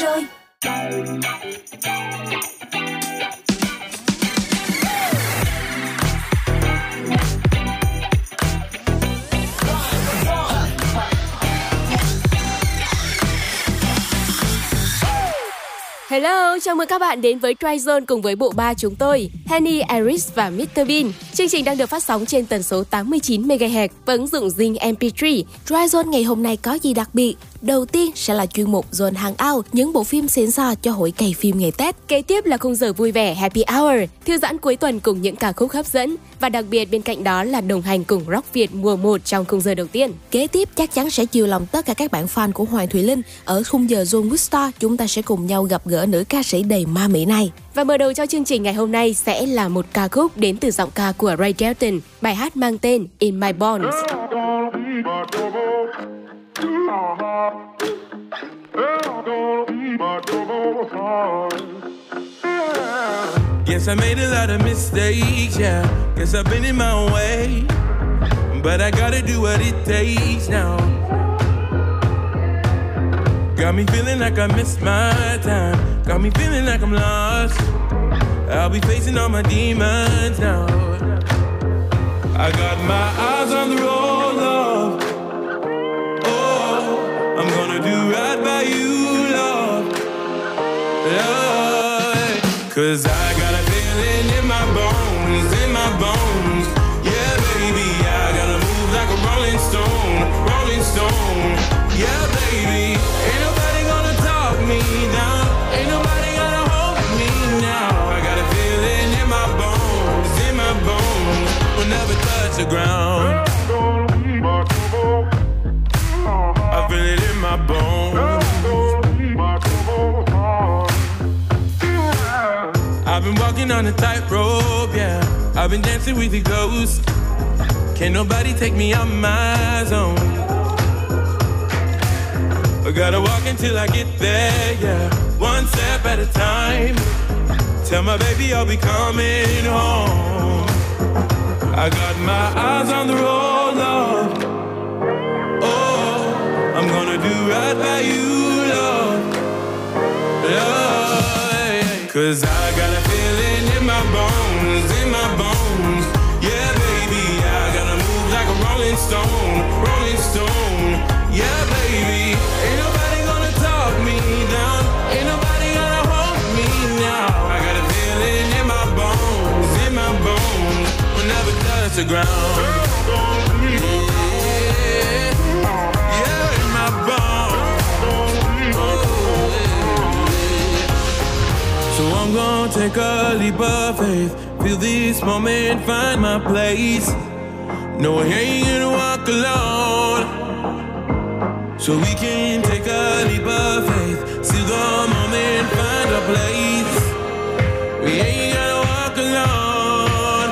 rồi Hello, chào mừng các bạn đến với Tryzone cùng với bộ ba chúng tôi, Henny, Iris và Mr Bean. Chương trình đang được phát sóng trên tần số 89 MHz và ứng dụng Zing MP3. Tryzone ngày hôm nay có gì đặc biệt? Đầu tiên sẽ là chuyên mục Zone Hangout, những bộ phim xịn sò cho hội cày phim ngày Tết. Kế tiếp là khung giờ vui vẻ Happy Hour, thư giãn cuối tuần cùng những ca khúc hấp dẫn. Và đặc biệt bên cạnh đó là đồng hành cùng Rock Việt mùa 1 trong khung giờ đầu tiên. Kế tiếp chắc chắn sẽ chiều lòng tất cả các bạn fan của Hoàng Thùy Linh. Ở khung giờ Zone Woodstock, chúng ta sẽ cùng nhau gặp gỡ nữ ca sĩ đầy ma mỹ này. Và mở đầu cho chương trình ngày hôm nay sẽ là một ca khúc đến từ giọng ca của Ray Dalton, bài hát mang tên In My Bones. Uh-huh. Guess I made a lot of mistakes, yeah. Guess I've been in my way. But I gotta do what it takes now. Got me feeling like I missed my time. Got me feeling like I'm lost. I'll be facing all my demons now. I got my eyes on the road, I'm gonna do right by you, love. Love. Cause I got a feeling in my bones, in my bones. Yeah, baby, I gotta move like a rolling stone, rolling stone. Yeah, baby, ain't nobody gonna talk me down. Ain't nobody gonna hold me now. I got a feeling in my bones, in my bones. Will never touch the ground. I feel it in my bones. I've been walking on a tightrope, yeah. I've been dancing with the ghost. Can't nobody take me out my zone. I gotta walk until I get there, yeah. One step at a time. Tell my baby I'll be coming home. I got my eyes on the road, love. Gonna do right by you, love. Love. Cause I got a feeling in my bones, in my bones. Yeah, baby, I gotta move like a rolling stone, rolling stone. Yeah, baby, ain't nobody gonna talk me down. Ain't nobody gonna hold me now. I got a feeling in my bones, in my bones. Will never touch the ground. I'm gonna take a leap of faith. Feel this moment, find my place. No, I ain't gonna walk alone. So we can take a leap of faith. See the moment, find a place. We ain't gonna walk alone.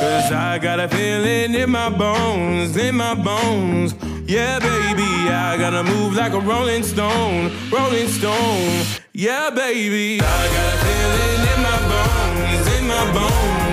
Cause I got a feeling in my bones, in my bones. Yeah, baby, I gotta move like a rolling stone, rolling stone. Yeah, baby, I got a feeling in my bones, in my bones.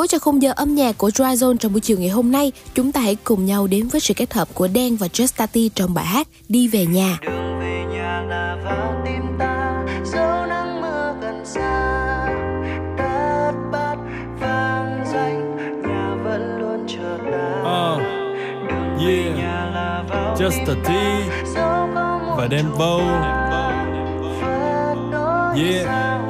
Nối cho khung giờ âm nhạc của Dry Zone trong buổi chiều ngày hôm nay, chúng ta hãy cùng nhau đến với sự kết hợp của Đen và Just Tati trong bài hát Đi về nhà. đường về nhà là vào tim ta dẫu nắng mưa gần xa đất bát vang danh nhà vẫn luôn chờ ta Uh, đường về yeah. nhà là vào và đen đôi Yeah.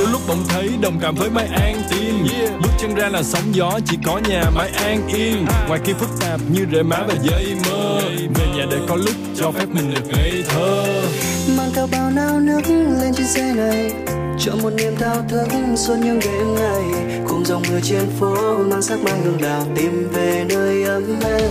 đôi lúc bỗng thấy đồng cảm với mai an tiên. Bước chân ra là sóng gió chỉ có nhà mai an yên. Ngoài kia phức tạp như rễ má và dây mơ. Về nhà để có lúc cho phép mình được ngây thơ. Mang theo bao nao nước lên trên xe này. Cho một niềm thao thức suốt những đêm ngày. Cùng dòng mưa trên phố mang sắc mai hương đào tìm về nơi ấm êm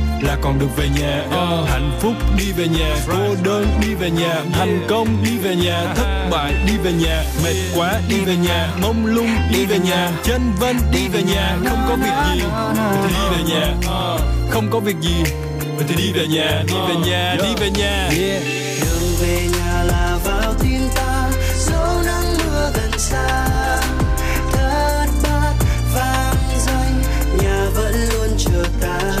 là còn được về nhà uh, hạnh phúc đi về nhà cô đơn đi về nhà thành công đi về nhà thất bại đi về nhà mệt quá đi về nhà mông lung đi về nhà chân vân đi về nhà không có việc gì thì đi về nhà uh, không có việc gì thì đi về nhà đi về nhà đi về nhà yeah. đường về nhà là vào tim ta dẫu nắng mưa gần xa thất bát vang danh nhà vẫn luôn chờ ta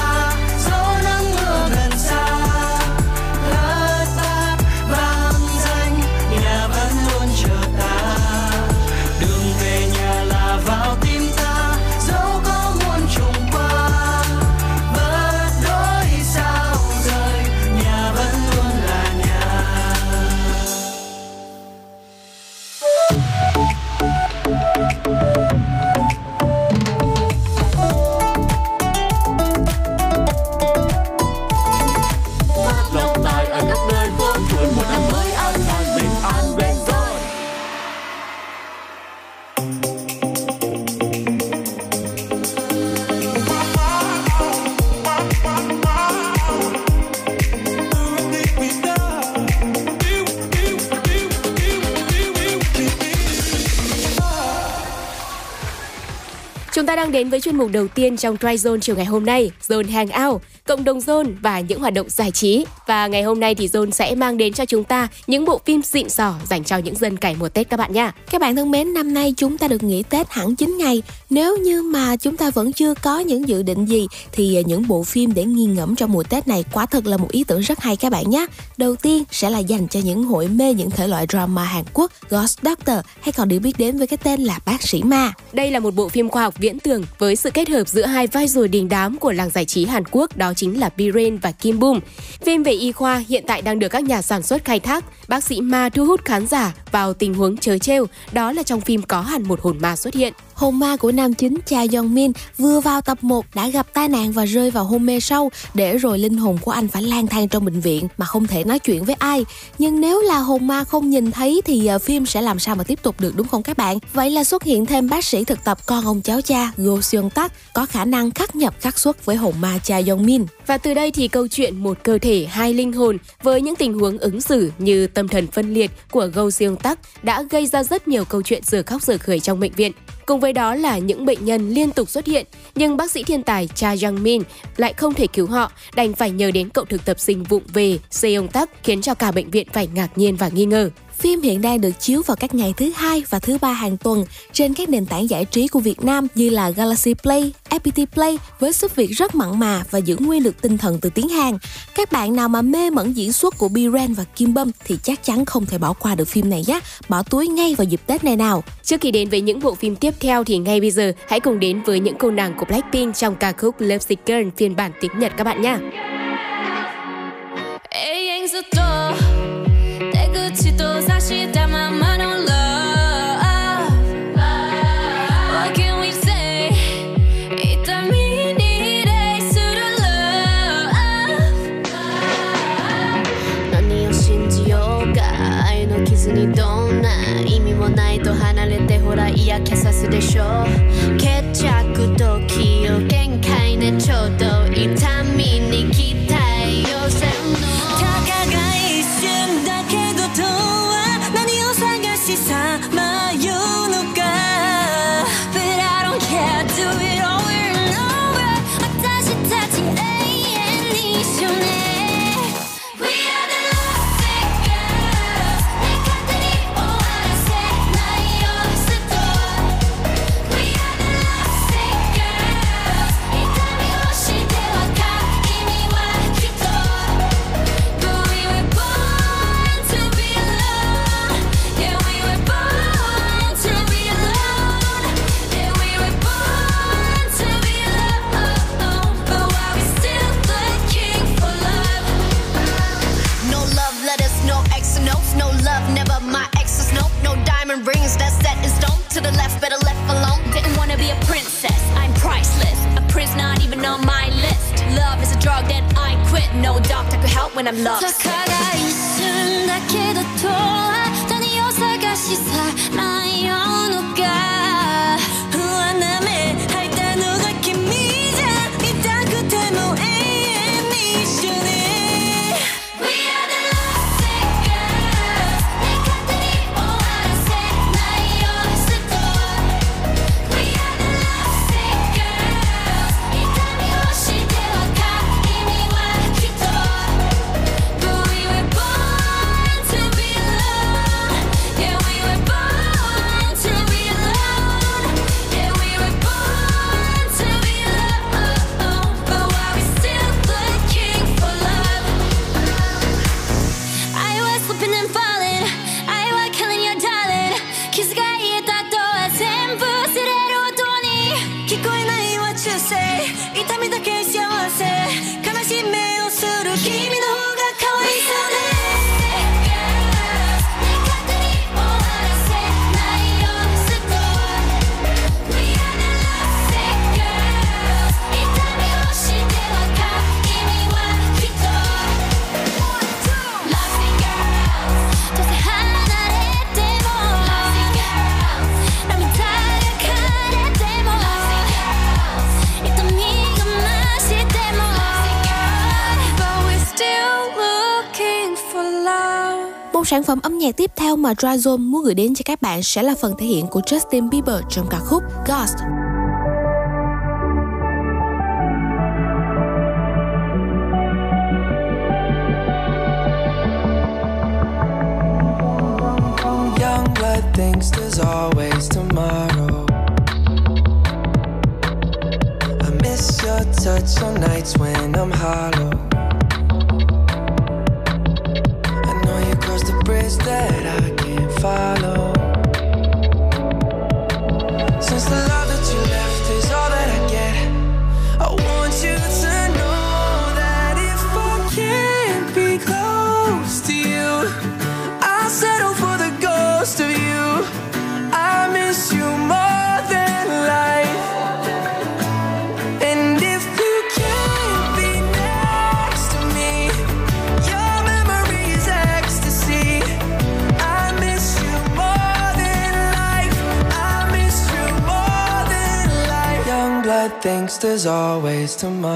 Đến với chuyên mục đầu tiên trong Try Zone chiều ngày hôm nay, Zone Hangout, cộng đồng Zone và những hoạt động giải trí. Và ngày hôm nay thì Zone sẽ mang đến cho chúng ta những bộ phim xịn sò dành cho những dân cày mùa Tết các bạn nha. Các bạn thân mến, năm nay chúng ta được nghỉ Tết hẳn 9 ngày. Nếu như mà chúng ta vẫn chưa có những dự định gì thì những bộ phim để nghiền ngẫm trong mùa Tết này quả thật là một ý tưởng rất hay các bạn nhé. Đầu tiên sẽ là dành cho những hội mê những thể loại drama Hàn Quốc Ghost Doctor hay còn được biết đến với cái tên là Bác sĩ ma. Đây là một bộ phim khoa học viễn tưởng với sự kết hợp giữa hai vai rùa đình đám của làng giải trí Hàn Quốc đó chính là Biren và Kim Bum. Phim về y khoa hiện tại đang được các nhà sản xuất khai thác. Bác sĩ ma thu hút khán giả vào tình huống chớ trêu, đó là trong phim có hẳn một hồn ma xuất hiện. Hồn ma của nam chính Cha Yong Min vừa vào tập 1 đã gặp tai nạn và rơi vào hôn mê sâu để rồi linh hồn của anh phải lang thang trong bệnh viện mà không thể nói chuyện với ai. Nhưng nếu là hồn ma không nhìn thấy thì à, phim sẽ làm sao mà tiếp tục được, đúng không các bạn? Vậy là xuất hiện thêm bác sĩ thực tập con ông cháu cha Go Seong Tak có khả năng khắc nhập khắc xuất với hồn ma Cha Yong Min. Và từ đây thì câu chuyện một cơ thể, hai linh hồn với những tình huống ứng xử như tâm thần phân liệt của Go Seong Tak đã gây ra rất nhiều câu chuyện giờ khóc giờ cười trong bệnh viện. Cùng với đó là những bệnh nhân liên tục xuất hiện, nhưng bác sĩ thiên tài Cha Young Min lại không thể cứu họ, đành phải nhờ đến cậu thực tập sinh vụng về Seong Tak khiến cho cả bệnh viện phải ngạc nhiên và nghi ngờ. Phim hiện đang được chiếu vào các ngày thứ hai và thứ ba hàng tuần trên các nền tảng giải trí của Việt Nam như là Galaxy Play, FPT Play với sức việc rất mặn mà và giữ nguyên được tinh thần từ tiếng Hàn. Các bạn nào mà mê mẩn diễn xuất của Biren và Kim Bum thì chắc chắn không thể bỏ qua được phim này nhé. Bỏ túi ngay vào dịp Tết này nào. Trước khi đến với những bộ phim tiếp theo thì ngay bây giờ hãy cùng đến với những cô nàng của Blackpink trong ca khúc Love Sick Girl phiên bản tiếng Nhật các bạn nhé. けさすでしょう。決着時を限界でちょうど痛み rings that's set in stone. To the left, better left alone. Didn't wanna be a princess, I'm priceless. A prince not even on my list. Love is a drug that I quit. No doctor could help when I'm lost. phẩm âm nhạc tiếp theo mà Drazom muốn gửi đến cho các bạn sẽ là phần thể hiện của Justin Bieber trong ca khúc Ghost. is always tomorrow.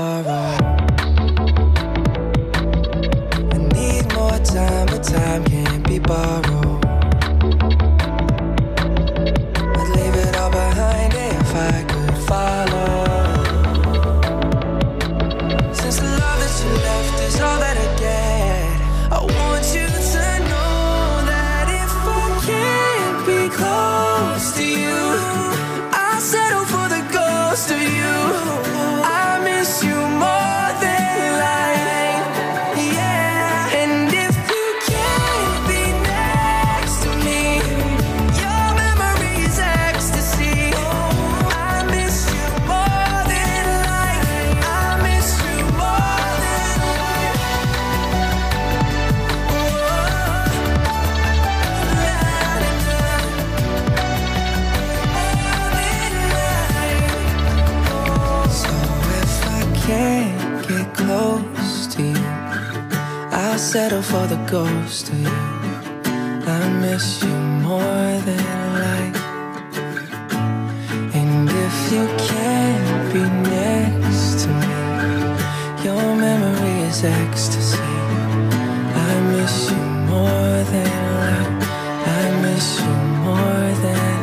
settle for the ghost of you. I miss you more than life. And if you can't be next to me, your memory is ecstasy. I miss you more than life. I miss you more than.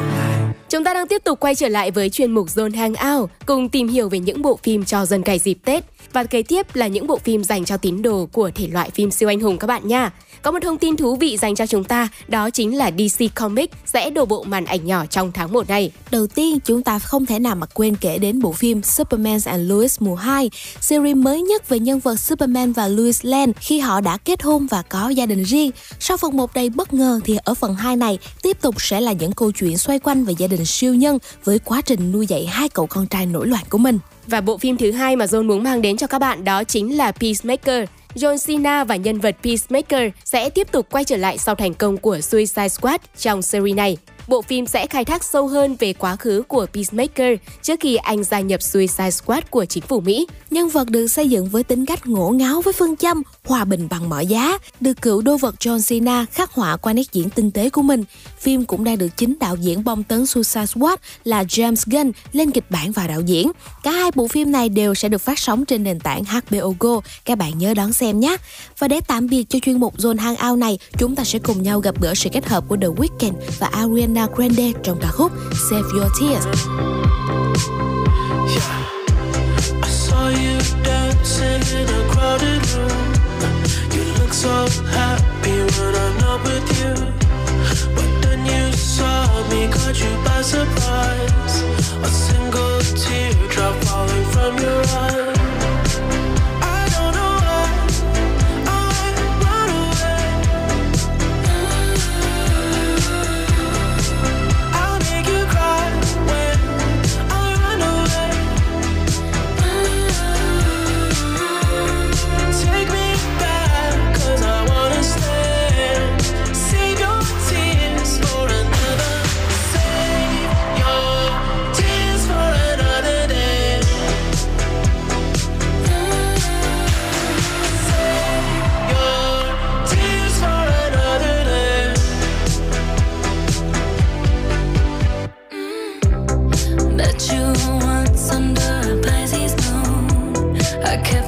Chúng ta đang tiếp tục quay trở lại với chuyên mục Zone Hangout cùng tìm hiểu về những bộ phim cho dân cày dịp Tết và kế tiếp là những bộ phim dành cho tín đồ của thể loại phim siêu anh hùng các bạn nha. Có một thông tin thú vị dành cho chúng ta, đó chính là DC Comics sẽ đổ bộ màn ảnh nhỏ trong tháng 1 này. Đầu tiên, chúng ta không thể nào mà quên kể đến bộ phim Superman and Lois mùa 2, series mới nhất về nhân vật Superman và Lois Lane khi họ đã kết hôn và có gia đình riêng. Sau phần 1 đầy bất ngờ thì ở phần 2 này tiếp tục sẽ là những câu chuyện xoay quanh về gia đình siêu nhân với quá trình nuôi dạy hai cậu con trai nổi loạn của mình. Và bộ phim thứ hai mà John muốn mang đến cho các bạn đó chính là Peacemaker. John Cena và nhân vật Peacemaker sẽ tiếp tục quay trở lại sau thành công của Suicide Squad trong series này. Bộ phim sẽ khai thác sâu hơn về quá khứ của Peacemaker trước khi anh gia nhập Suicide Squad của chính phủ Mỹ. Nhân vật được xây dựng với tính cách ngổ ngáo với phương châm hòa bình bằng mọi giá, được cựu đô vật John Cena khắc họa qua nét diễn tinh tế của mình. Phim cũng đang được chính đạo diễn bom tấn Suicide Squad là James Gunn lên kịch bản và đạo diễn. Cả hai bộ phim này đều sẽ được phát sóng trên nền tảng HBO Go. Các bạn nhớ đón xem nhé. Và để tạm biệt cho chuyên mục Zone Hangout này, chúng ta sẽ cùng nhau gặp gỡ sự kết hợp của The Weeknd và Ariana Grande trong ca khúc Save Your Tears. I saw you dancing in a crowded room. You look so happy when I'm not with you. But then you saw me, caught you by surprise. A single teardrop falling from your eyes. I kept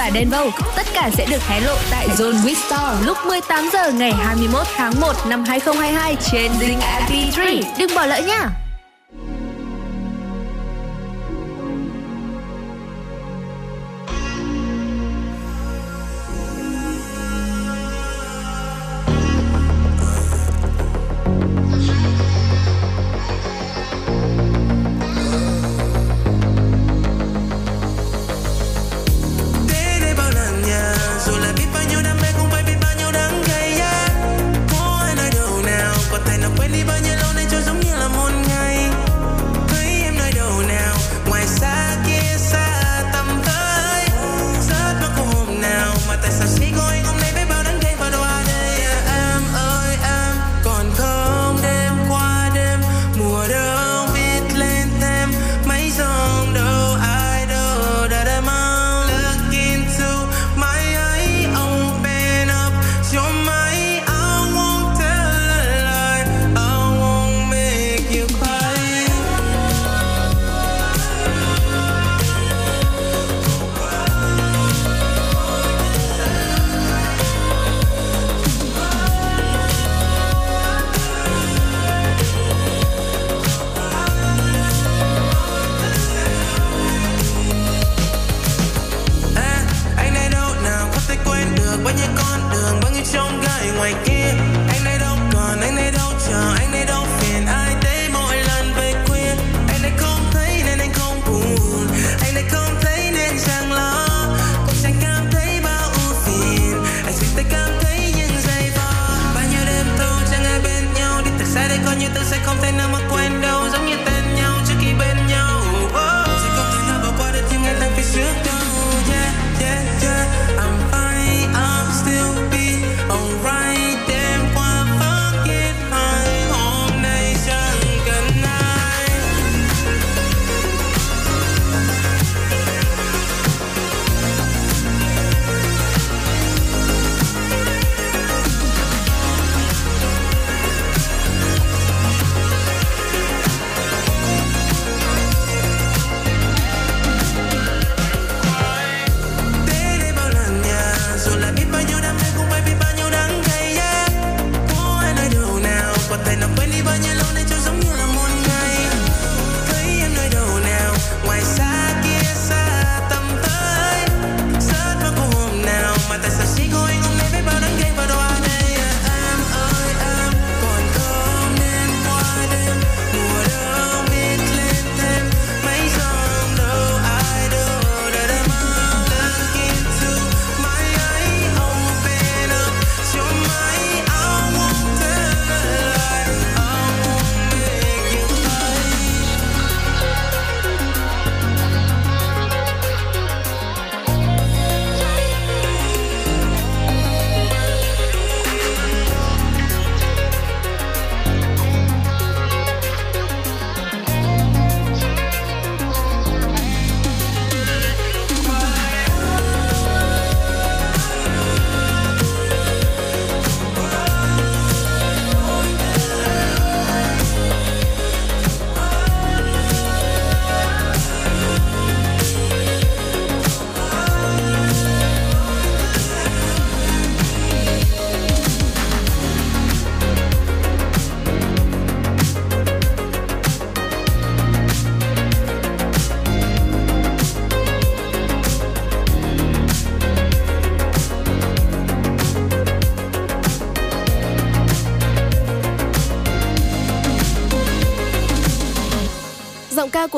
và và Vâu. Tất cả sẽ được hé lộ tại Zone With Store lúc 18 giờ ngày 21 tháng 1 năm 2022 trên Zing MP3. Đừng bỏ lỡ nha!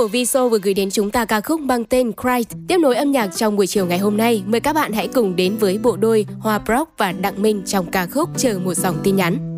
của Viso vừa gửi đến chúng ta ca khúc mang tên Cry. Tiếp nối âm nhạc trong buổi chiều ngày hôm nay, mời các bạn hãy cùng đến với bộ đôi Hoa Brock và Đặng Minh trong ca khúc Chờ một dòng tin nhắn.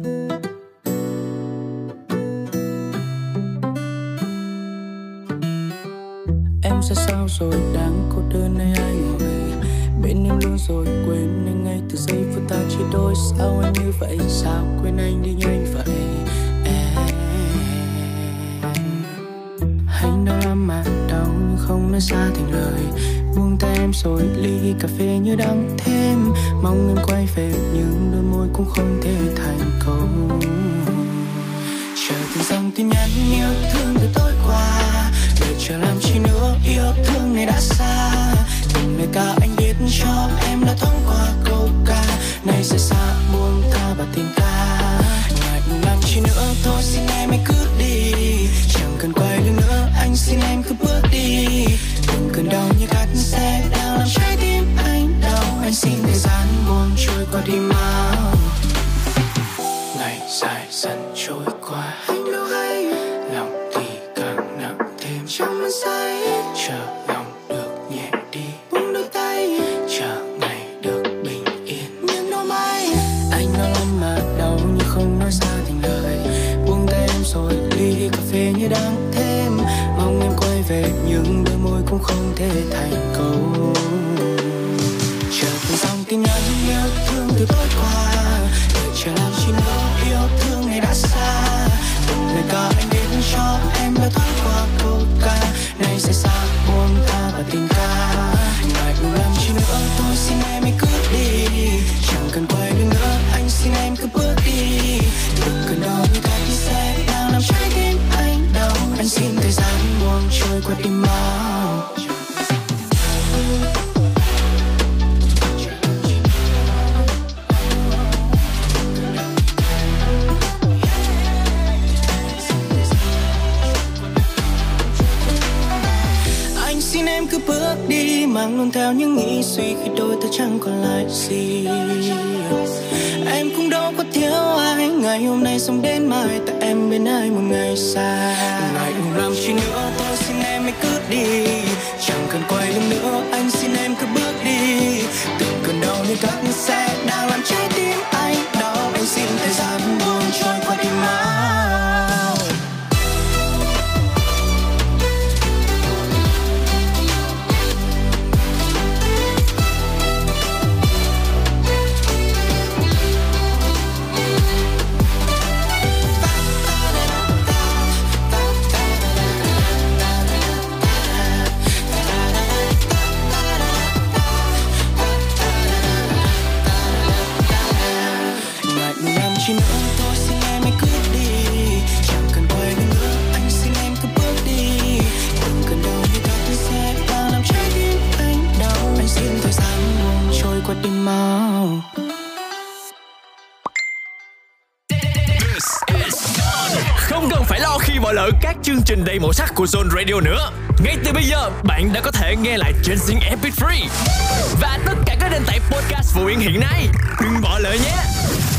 em cứ bước đi mang luôn theo những nghĩ suy khi đôi ta chẳng còn lại gì. Em cũng đâu có thiếu ai, ngày hôm nay sống đến mai, tại em bên ai một ngày xa. Ngày cũng làm chi nữa, tôi xin em hãy cứ đi. Chẳng cần quay lưng nữa, anh xin em cứ bước đi. Từng cơn đau như các xe đang làm chết mau Không cần phải lo khi bỏ lỡ các chương trình đầy màu sắc của Zone Radio nữa. Ngay từ bây giờ, bạn đã có thể nghe lại trên Zing Epic Free và tất cả các nền tảng podcast phổ biến hiện nay. Đừng bỏ lỡ nhé.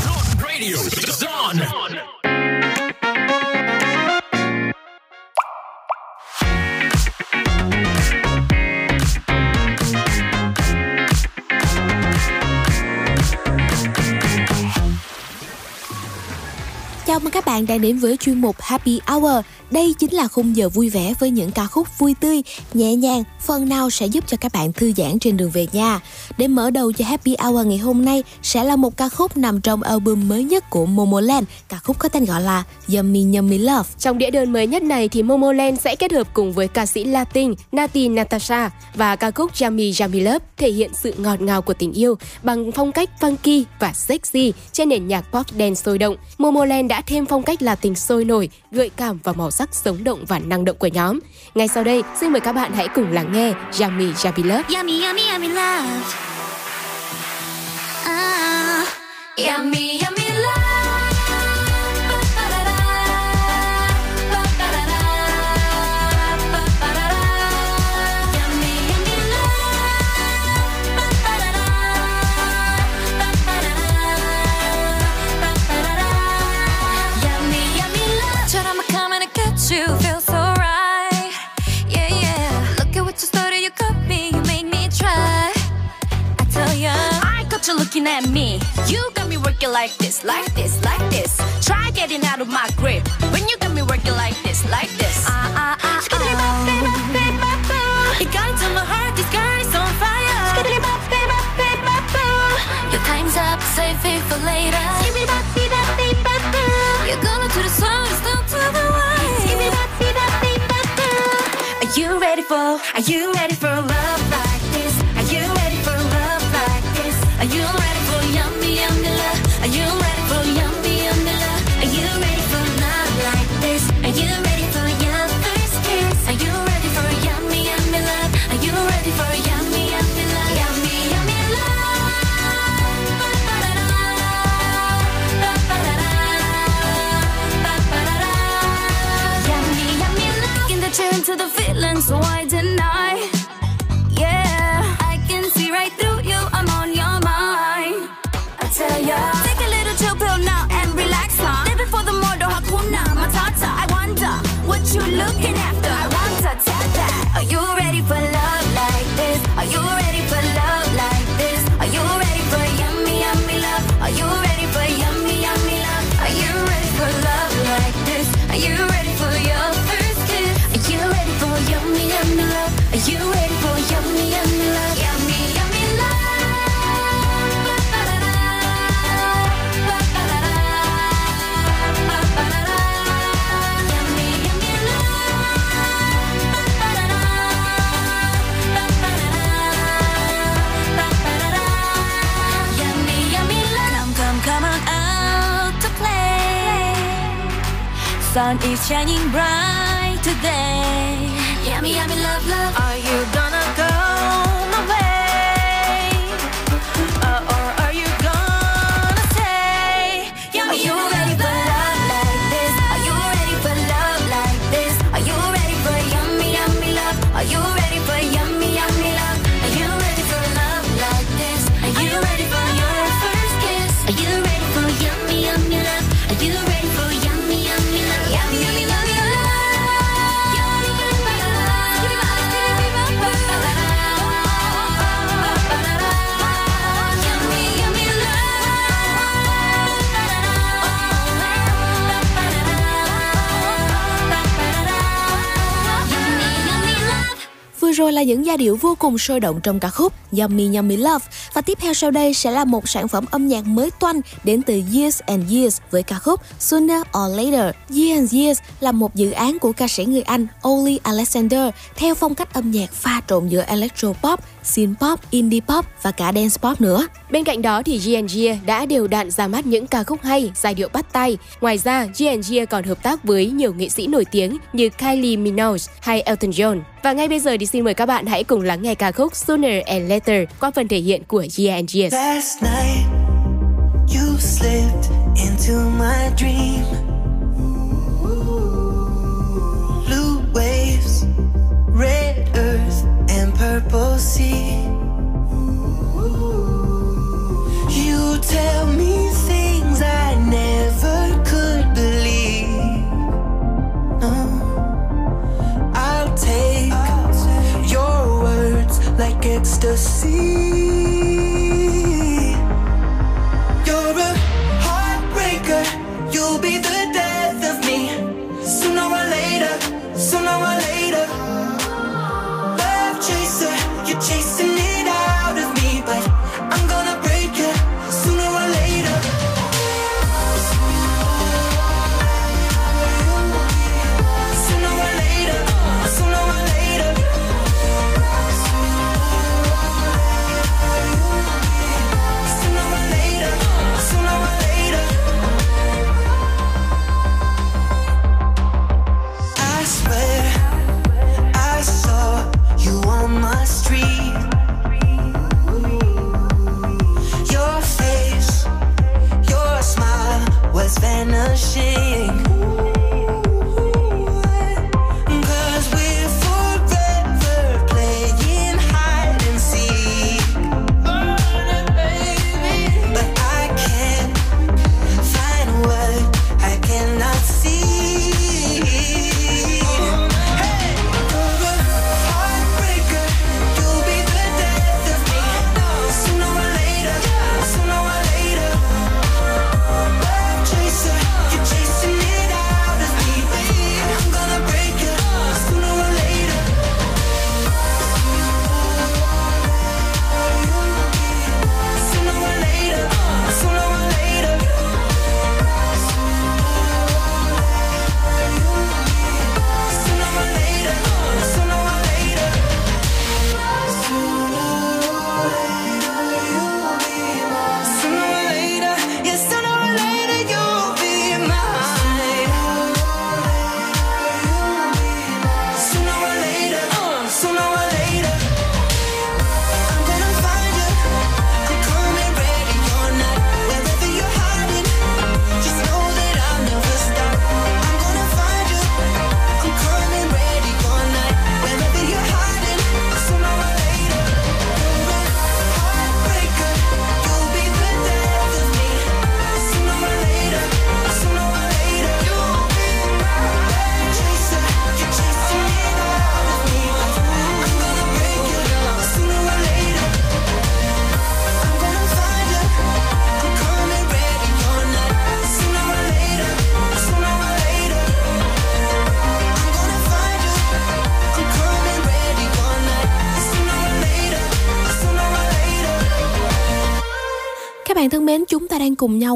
Zone Radio, Zone. Bạn đang đến với chuyên mục Happy Hour. Đây chính là khung giờ vui vẻ với những ca khúc vui tươi, nhẹ nhàng, phần nào sẽ giúp cho các bạn thư giãn trên đường về nhà. Để mở đầu cho Happy Hour ngày hôm nay sẽ là một ca khúc nằm trong album mới nhất của Momoland, ca khúc có tên gọi là Yummy Yummy Love. Trong đĩa đơn mới nhất này thì Momoland sẽ kết hợp cùng với ca sĩ Latin Nati Natasha và ca khúc Yummy Yummy Love thể hiện sự ngọt ngào của tình yêu bằng phong cách funky và sexy trên nền nhạc pop dance sôi động. Momoland đã thêm phong phong cách là tình sôi nổi, gợi cảm và màu sắc sống động và năng động của nhóm. Ngay sau đây, xin mời các bạn hãy cùng lắng nghe Yummy Yummy Love. Yummy, yummy, yummy love. Ah, yummy, yummy I got you looking at me. You got me working like this, like this, like this. Try getting out of my grip when you got me working like this, like this. Ah ah ah. It got into my heart, this girl is on fire. Your time's up, save it for later. You're gonna to the sun, it's down to the wire. Are you ready for? Are you ready for love to the feeling, so why deny? Sun is shining bright today. Yummy, yummy love, love. Are you gonna rồi là những giai điệu vô cùng sôi động trong ca khúc Yummy Yummy Love và tiếp theo sau đây sẽ là một sản phẩm âm nhạc mới toanh đến từ Years and Years với ca khúc Sooner or Later. Years and Years là một dự án của ca sĩ người Anh Oli Alexander theo phong cách âm nhạc pha trộn giữa electro pop, synth pop, indie pop và cả dance pop nữa. Bên cạnh đó thì G&G đã đều đặn ra mắt những ca khúc hay, giai điệu bắt tay. Ngoài ra, G&G còn hợp tác với nhiều nghệ sĩ nổi tiếng như Kylie Minogue hay Elton John. Và ngay bây giờ thì xin mời các bạn hãy cùng lắng nghe ca khúc Sooner and Later qua phần thể hiện của G&G. Last night, you slipped into my dream. apple seed. You tell me things I never could believe. No, I'll take, I'll take your words like ecstasy. was vanishing.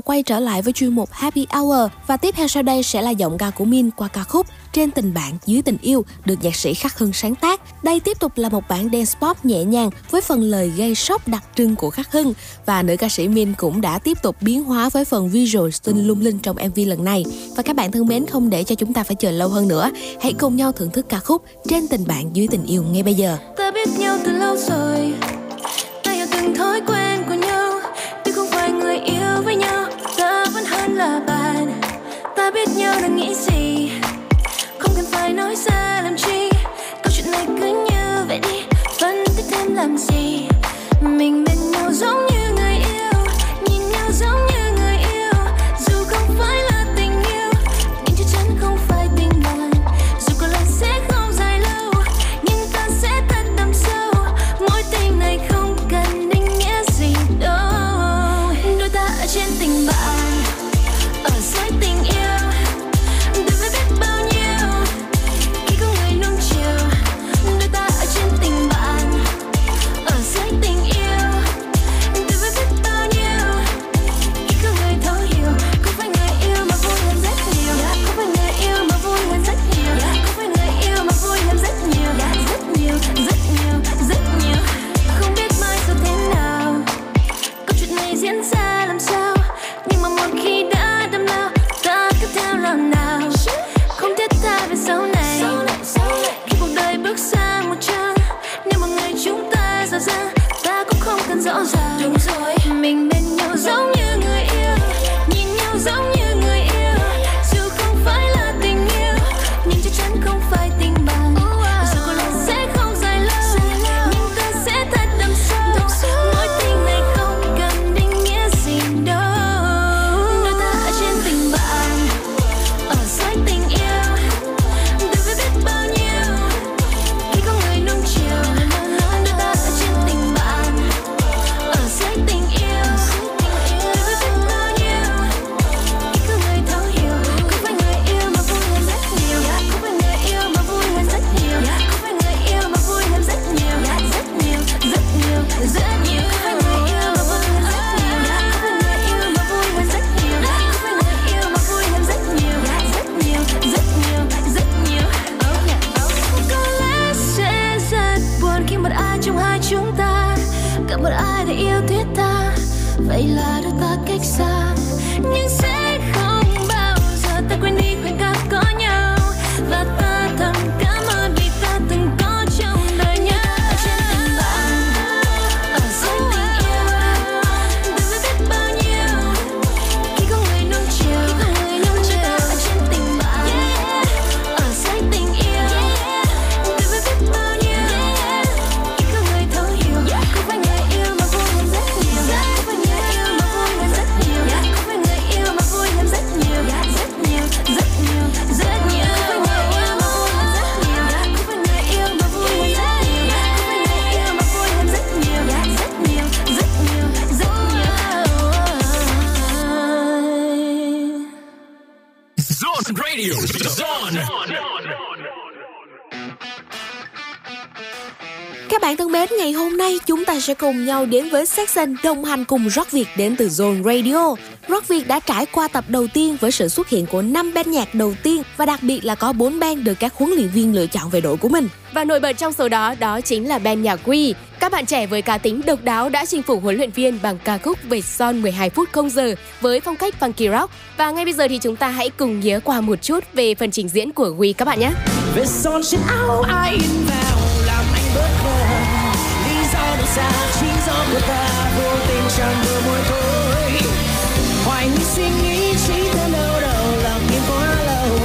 quay trở lại với chuyên mục Happy Hour và tiếp theo sau đây sẽ là giọng ca của Min qua ca khúc Trên tình bạn dưới tình yêu được nhạc sĩ Khắc Hưng sáng tác. Đây tiếp tục là một bản dance pop nhẹ nhàng với phần lời gây sốc đặc trưng của Khắc Hưng và nữ ca sĩ Min cũng đã tiếp tục biến hóa với phần visual xinh lung linh trong MV lần này. Và các bạn thân mến không để cho chúng ta phải chờ lâu hơn nữa, hãy cùng nhau thưởng thức ca khúc Trên tình bạn dưới tình yêu ngay bây giờ. Ta biết nhau từ lâu rồi, ta từng thói quen ta biết nhau đang nghĩ gì. Không cần phải nói ra làm chi. Câu chuyện này cứ như vậy đi. Phân tích thêm làm gì. Mình bên nhau giống như không phải tình nhau đến với section đồng hành cùng Rock Việt đến từ Zone Radio. Rock Việt đã trải qua tập đầu tiên với sự xuất hiện của 5 band nhạc đầu tiên và đặc biệt là có 4 band được các huấn luyện viên lựa chọn về đội của mình. Và nổi bật trong số đó đó chính là band nhạc Quy. Các bạn trẻ với cá tính độc đáo đã chinh phục huấn luyện viên bằng ca khúc về son 12 phút không giờ với phong cách funky rock. Và ngay bây giờ thì chúng ta hãy cùng nhớ qua một chút về phần trình diễn của Quy các bạn nhé. Vết son trên áo ai in vào xa chính do của ta vô tình chẳng vừa môi thôi Hoài nghi suy nghĩ chỉ theo lâu đầu lặng im quá lâu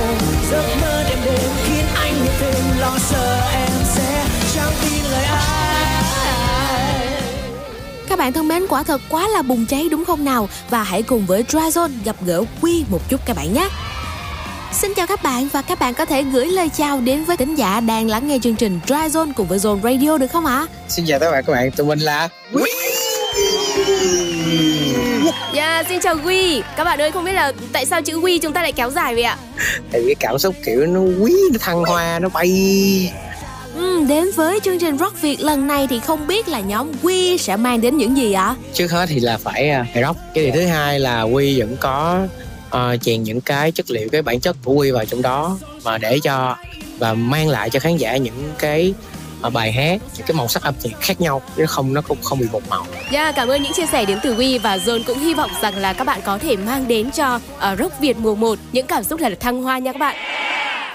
Giấc mơ đêm đêm khiến anh như thêm lo sợ em sẽ chẳng tin lời ai Các bạn thân mến, quả thật quá là bùng cháy đúng không nào? Và hãy cùng với Dryzone gặp gỡ Quy một chút các bạn nhé. Chào các bạn và các bạn có thể gửi lời chào đến với thính giả đang lắng nghe chương trình Dryzone cùng với Zone Radio được không ạ? Xin chào tất cả các bạn, tụi mình là Yeah, xin chào Quy. Các bạn ơi, không biết là tại sao chữ Quy chúng ta lại kéo dài vậy ạ? Tại vì cảm xúc kiểu nó quý, nó thăng hoa, nó bay Ừ, đến với chương trình Rock Việt lần này thì không biết là nhóm Quy sẽ mang đến những gì ạ? Trước hết thì là phải uh, rock Cái điều thứ hai là Quy vẫn có uh, chèn những cái chất liệu, cái bản chất của Quy vào trong đó và để cho và mang lại cho khán giả những cái uh, bài hát, những cái màu sắc âm nhạc khác nhau Chứ không nó cũng không bị một màu Yeah, cảm ơn những chia sẻ đến từ Quy và John cũng hy vọng rằng là các bạn có thể mang đến cho uh, Rock Việt mùa 1 những cảm xúc thật là thăng hoa nha các bạn.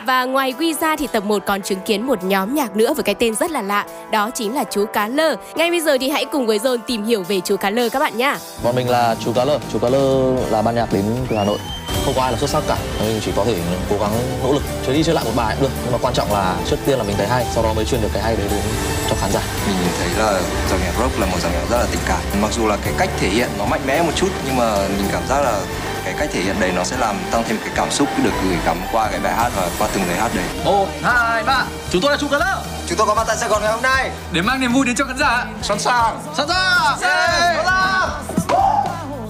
Và ngoài Quy ra thì tập 1 còn chứng kiến một nhóm nhạc nữa với cái tên rất là lạ, đó chính là chú Cá Lơ. Ngay bây giờ thì hãy cùng với Zone tìm hiểu về chú Cá Lơ các bạn nhá. Bọn mình là chú Cá Lơ. Chú Cá Lơ là ban nhạc đến từ Hà Nội. Không có ai là xuất sắc cả. Mình chỉ có thể cố gắng nỗ lực chơi đi chơi lại một bài cũng được. Nhưng mà quan trọng là trước tiên là mình thấy hay, sau đó mới truyền được cái hay đấy đến cho khán giả. mình thấy là dòng nhạc rock là một dòng nhạc rất là tình cảm mặc dù là cái cách thể hiện nó mạnh mẽ một chút nhưng mà mình cảm giác là cái cách thể hiện đấy nó sẽ làm tăng thêm cái cảm xúc được gửi gắm qua cái bài hát và qua từng lời hát đấy. Một hai ba. Chúng tôi là cá lơ chúng tôi có mặt tại sài gòn ngày hôm nay. Để mang niềm vui đến cho khán giả. Sẵn sàng. Sẵn sàng. Sẵn sàng.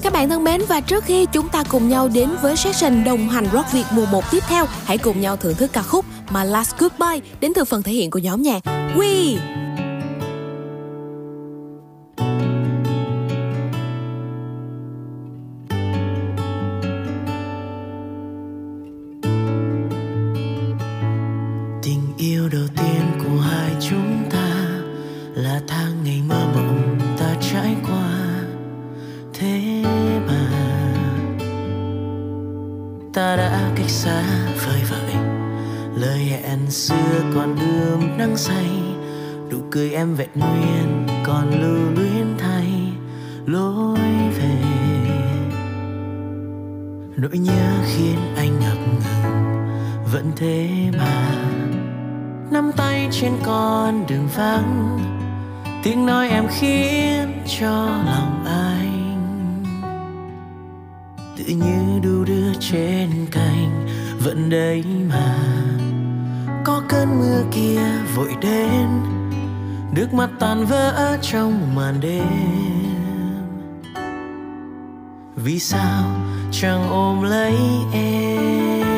Các bạn thân mến và trước khi chúng ta cùng nhau đến với session đồng hành Rock Việt mùa 1 tiếp theo, hãy cùng nhau thưởng thức ca khúc My Last Goodbye đến từ phần thể hiện của nhóm nhạc We. Cười em vẹn nguyên, còn lưu luyến thay lối về. Nỗi nhớ khiến anh ngập ngừng, vẫn thế mà. Nắm tay trên con đường vắng, tiếng nói em khiến cho lòng anh tự như đu đưa trên cành, vẫn đấy mà. Có cơn mưa kia vội đến nước mắt tan vỡ trong màn đêm. Vì sao chẳng ôm lấy em?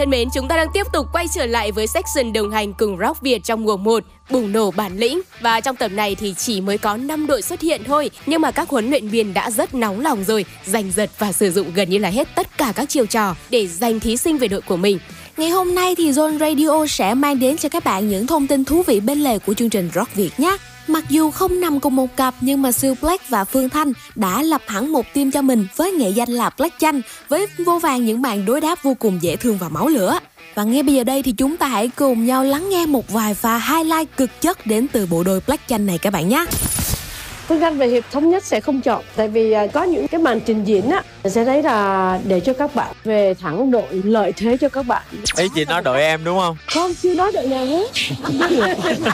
Thân mến, chúng ta đang tiếp tục quay trở lại với section đồng hành cùng Rock Việt trong mùa 1, bùng nổ bản lĩnh. Và trong tập này thì chỉ mới có 5 đội xuất hiện thôi, nhưng mà các huấn luyện viên đã rất nóng lòng rồi, giành giật và sử dụng gần như là hết tất cả các chiêu trò để giành thí sinh về đội của mình. Ngày hôm nay thì Zone Radio sẽ mang đến cho các bạn những thông tin thú vị bên lề của chương trình Rock Việt nhé. Mặc dù không nằm cùng một cặp nhưng mà Siêu Black và Phương Thanh đã lập hẳn một team cho mình với nghệ danh là Black Chanh với vô vàng những màn đối đáp vô cùng dễ thương và máu lửa. Và ngay bây giờ đây thì chúng ta hãy cùng nhau lắng nghe một vài pha highlight cực chất đến từ bộ đôi Black Chanh này các bạn nhé. Phương Anh về hiệp thống nhất sẽ không chọn tại vì à, có những cái màn trình diễn á sẽ thấy là để cho các bạn về thẳng đội lợi thế cho các bạn ý chị nói đội em đúng không không chưa nói đội nào hết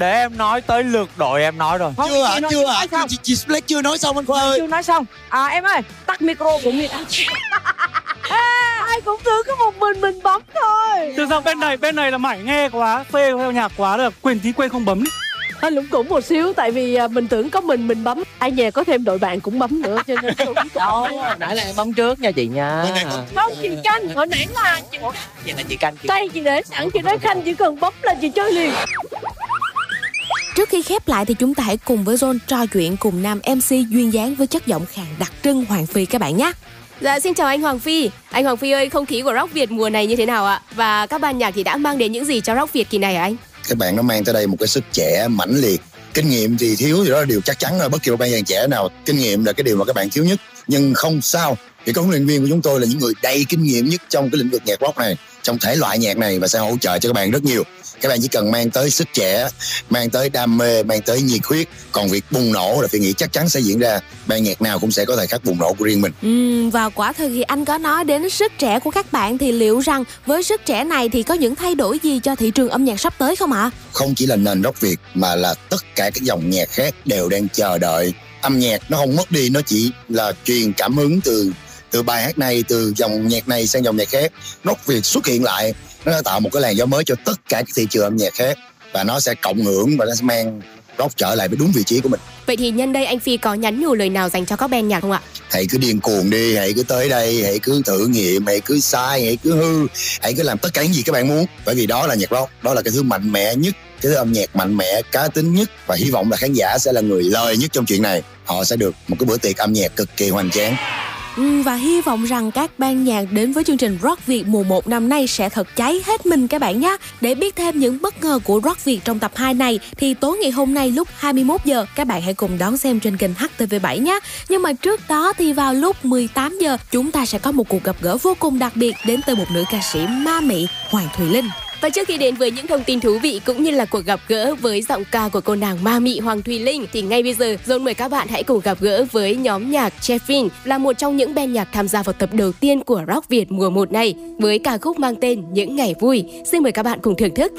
để em nói tới lượt đội em nói rồi. Chưa hả chưa hả chị, chị Black chưa nói xong anh Khoa ơi. chưa nói xong. À em ơi tắt micro của mình à, ai cũng tưởng có một mình mình bấm thôi. Từ sao bên này bên này là mải nghe quá phê theo nhạc quá là quên tí quên không bấm hơi lúng túng một xíu tại vì à, mình tưởng có mình mình bấm. Ai nhà có thêm đội bạn cũng bấm nữa cho nên túng Đâu, nãy là em bấm trước nha chị nha. Không chị canh hồi nãy là chị vậy là chị canh chị tay chị để sẵn chị nói khanh chỉ cần bấm là chị chơi liền Trước khi khép lại thì chúng ta hãy cùng với Zone trò chuyện cùng nam MC duyên dáng với chất giọng khàn đặc trưng Hoàng Phi các bạn nhé. Dạ xin chào anh Hoàng Phi. Anh Hoàng Phi ơi, không khí của Rock Việt mùa này như thế nào ạ? Và các ban nhạc thì đã mang đến những gì cho Rock Việt kỳ này hả anh? các bạn nó mang tới đây một cái sức trẻ mãnh liệt kinh nghiệm thì thiếu thì đó là điều chắc chắn rồi bất kỳ một ban nhạc trẻ nào kinh nghiệm là cái điều mà các bạn thiếu nhất nhưng không sao vì các huấn luyện viên của chúng tôi là những người đầy kinh nghiệm nhất trong cái lĩnh vực nhạc rock này trong thể loại nhạc này và sẽ hỗ trợ cho các bạn rất nhiều các bạn chỉ cần mang tới sức trẻ mang tới đam mê mang tới nhiệt huyết. Còn việc bùng nổ là phải nghĩ chắc chắn sẽ diễn ra. Ban nhạc nào cũng sẽ có thời khắc bùng nổ của riêng mình. Ừm, và quả thực thì anh có nói đến sức trẻ của các bạn thì liệu rằng với sức trẻ này thì có những thay đổi gì cho thị trường âm nhạc sắp tới không ạ? không chỉ là nền rock việt mà là tất cả các dòng nhạc khác đều đang chờ đợi. Âm nhạc nó không mất đi nó chỉ là truyền cảm hứng từ từ bài hát này từ dòng nhạc này sang dòng nhạc khác. Rock việt xuất hiện lại nó đã tạo một cái làn gió mới cho tất cả các thị trường âm nhạc khác và nó sẽ cộng hưởng và nó sẽ mang rock trở lại với đúng vị trí của mình. Vậy thì nhân đây anh Phi có nhắn nhủ lời nào dành cho các band nhạc không ạ? hãy cứ điên cuồng đi hãy cứ tới đây hãy cứ thử nghiệm hãy cứ sai hãy cứ hư hãy cứ làm tất cả những gì các bạn muốn. Bởi vì đó là nhạc rock đó là cái thứ mạnh mẽ nhất cái thứ âm nhạc mạnh mẽ cá tính nhất và hy vọng là khán giả sẽ là người lời nhất trong chuyện này. Họ sẽ được một cái bữa tiệc âm nhạc cực kỳ hoành tráng Ừ, và hy vọng rằng các ban nhạc đến với chương trình Rock Việt mùa 1 năm nay sẽ thật cháy hết mình các bạn nhé. Để biết thêm những bất ngờ của Rock Việt trong tập 2 này, thì tối ngày hôm nay lúc 21 giờ, các bạn hãy cùng đón xem trên kênh HTV7 nhé. Nhưng mà trước đó thì vào lúc 18 giờ, chúng ta sẽ có một cuộc gặp gỡ vô cùng đặc biệt đến từ một nữ ca sĩ ma mị, Hoàng Thùy Linh. Và trước khi đến với những thông tin thú vị cũng như là cuộc gặp gỡ với giọng ca của cô nàng ma mị Hoàng Thùy Linh, thì ngay bây giờ Zone mời các bạn hãy cùng gặp gỡ với nhóm nhạc Chefin là một trong những band nhạc tham gia vào tập đầu tiên của Rock Việt mùa 1 này, với ca khúc mang tên Những ngày vui. Xin mời các bạn cùng thưởng thức.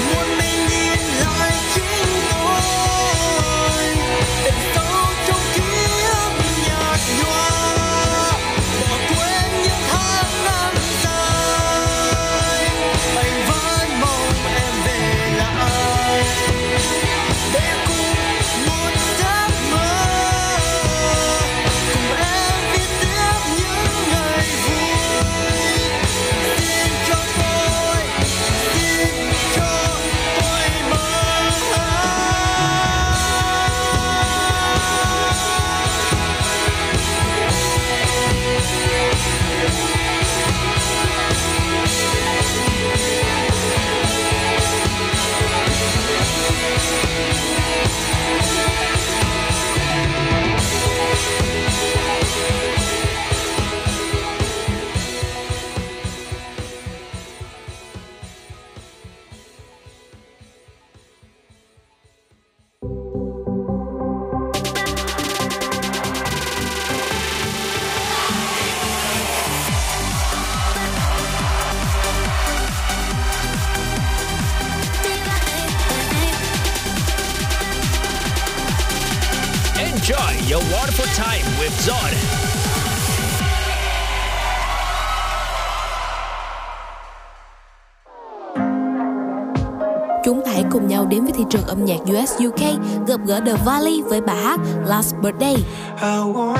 One âm nhạc US UK gặp gỡ The Valley với bài hát Last Birthday. I want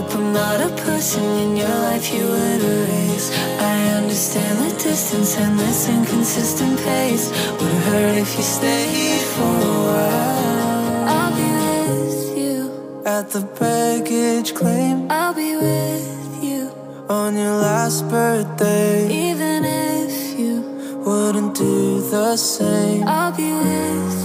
hope I'm not a person in your life you would erase. I understand the distance and this inconsistent pace. Would hurt if you stayed for a while. I'll be with you at the baggage claim. I'll be with you on your last birthday. Even if you wouldn't do the same, I'll be with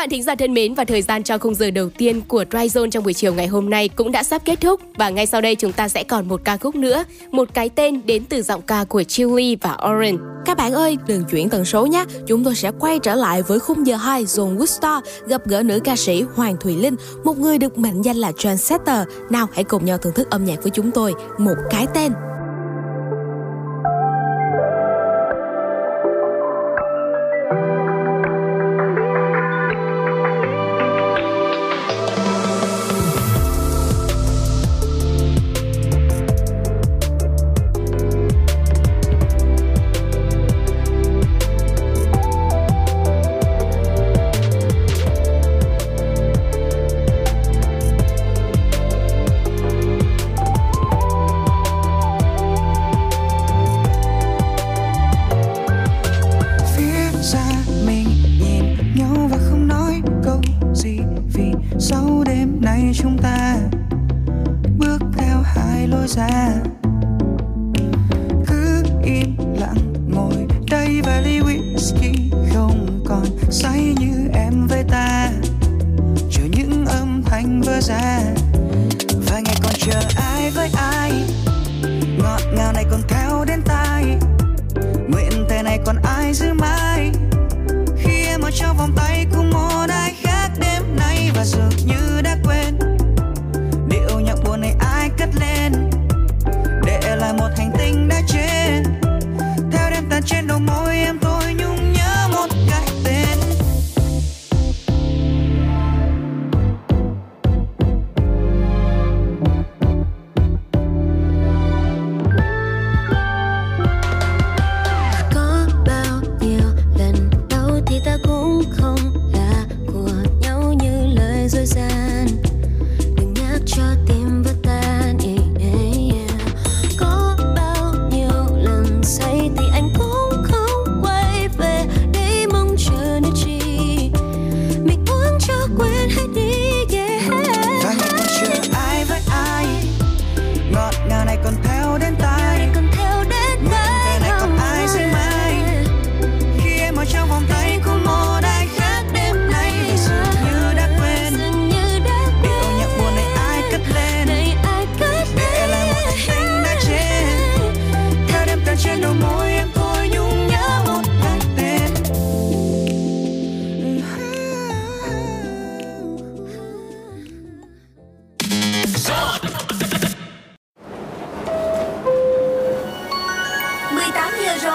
bạn thính giả thân mến và thời gian cho khung giờ đầu tiên của Tryzone trong buổi chiều ngày hôm nay cũng đã sắp kết thúc và ngay sau đây chúng ta sẽ còn một ca khúc nữa, một cái tên đến từ giọng ca của Chili và Oren. Các bạn ơi, đừng chuyển tần số nhé. Chúng tôi sẽ quay trở lại với khung giờ 2 Zone Woodstock gặp gỡ nữ ca sĩ Hoàng Thùy Linh, một người được mệnh danh là trendsetter. Nào hãy cùng nhau thưởng thức âm nhạc với chúng tôi, một cái tên.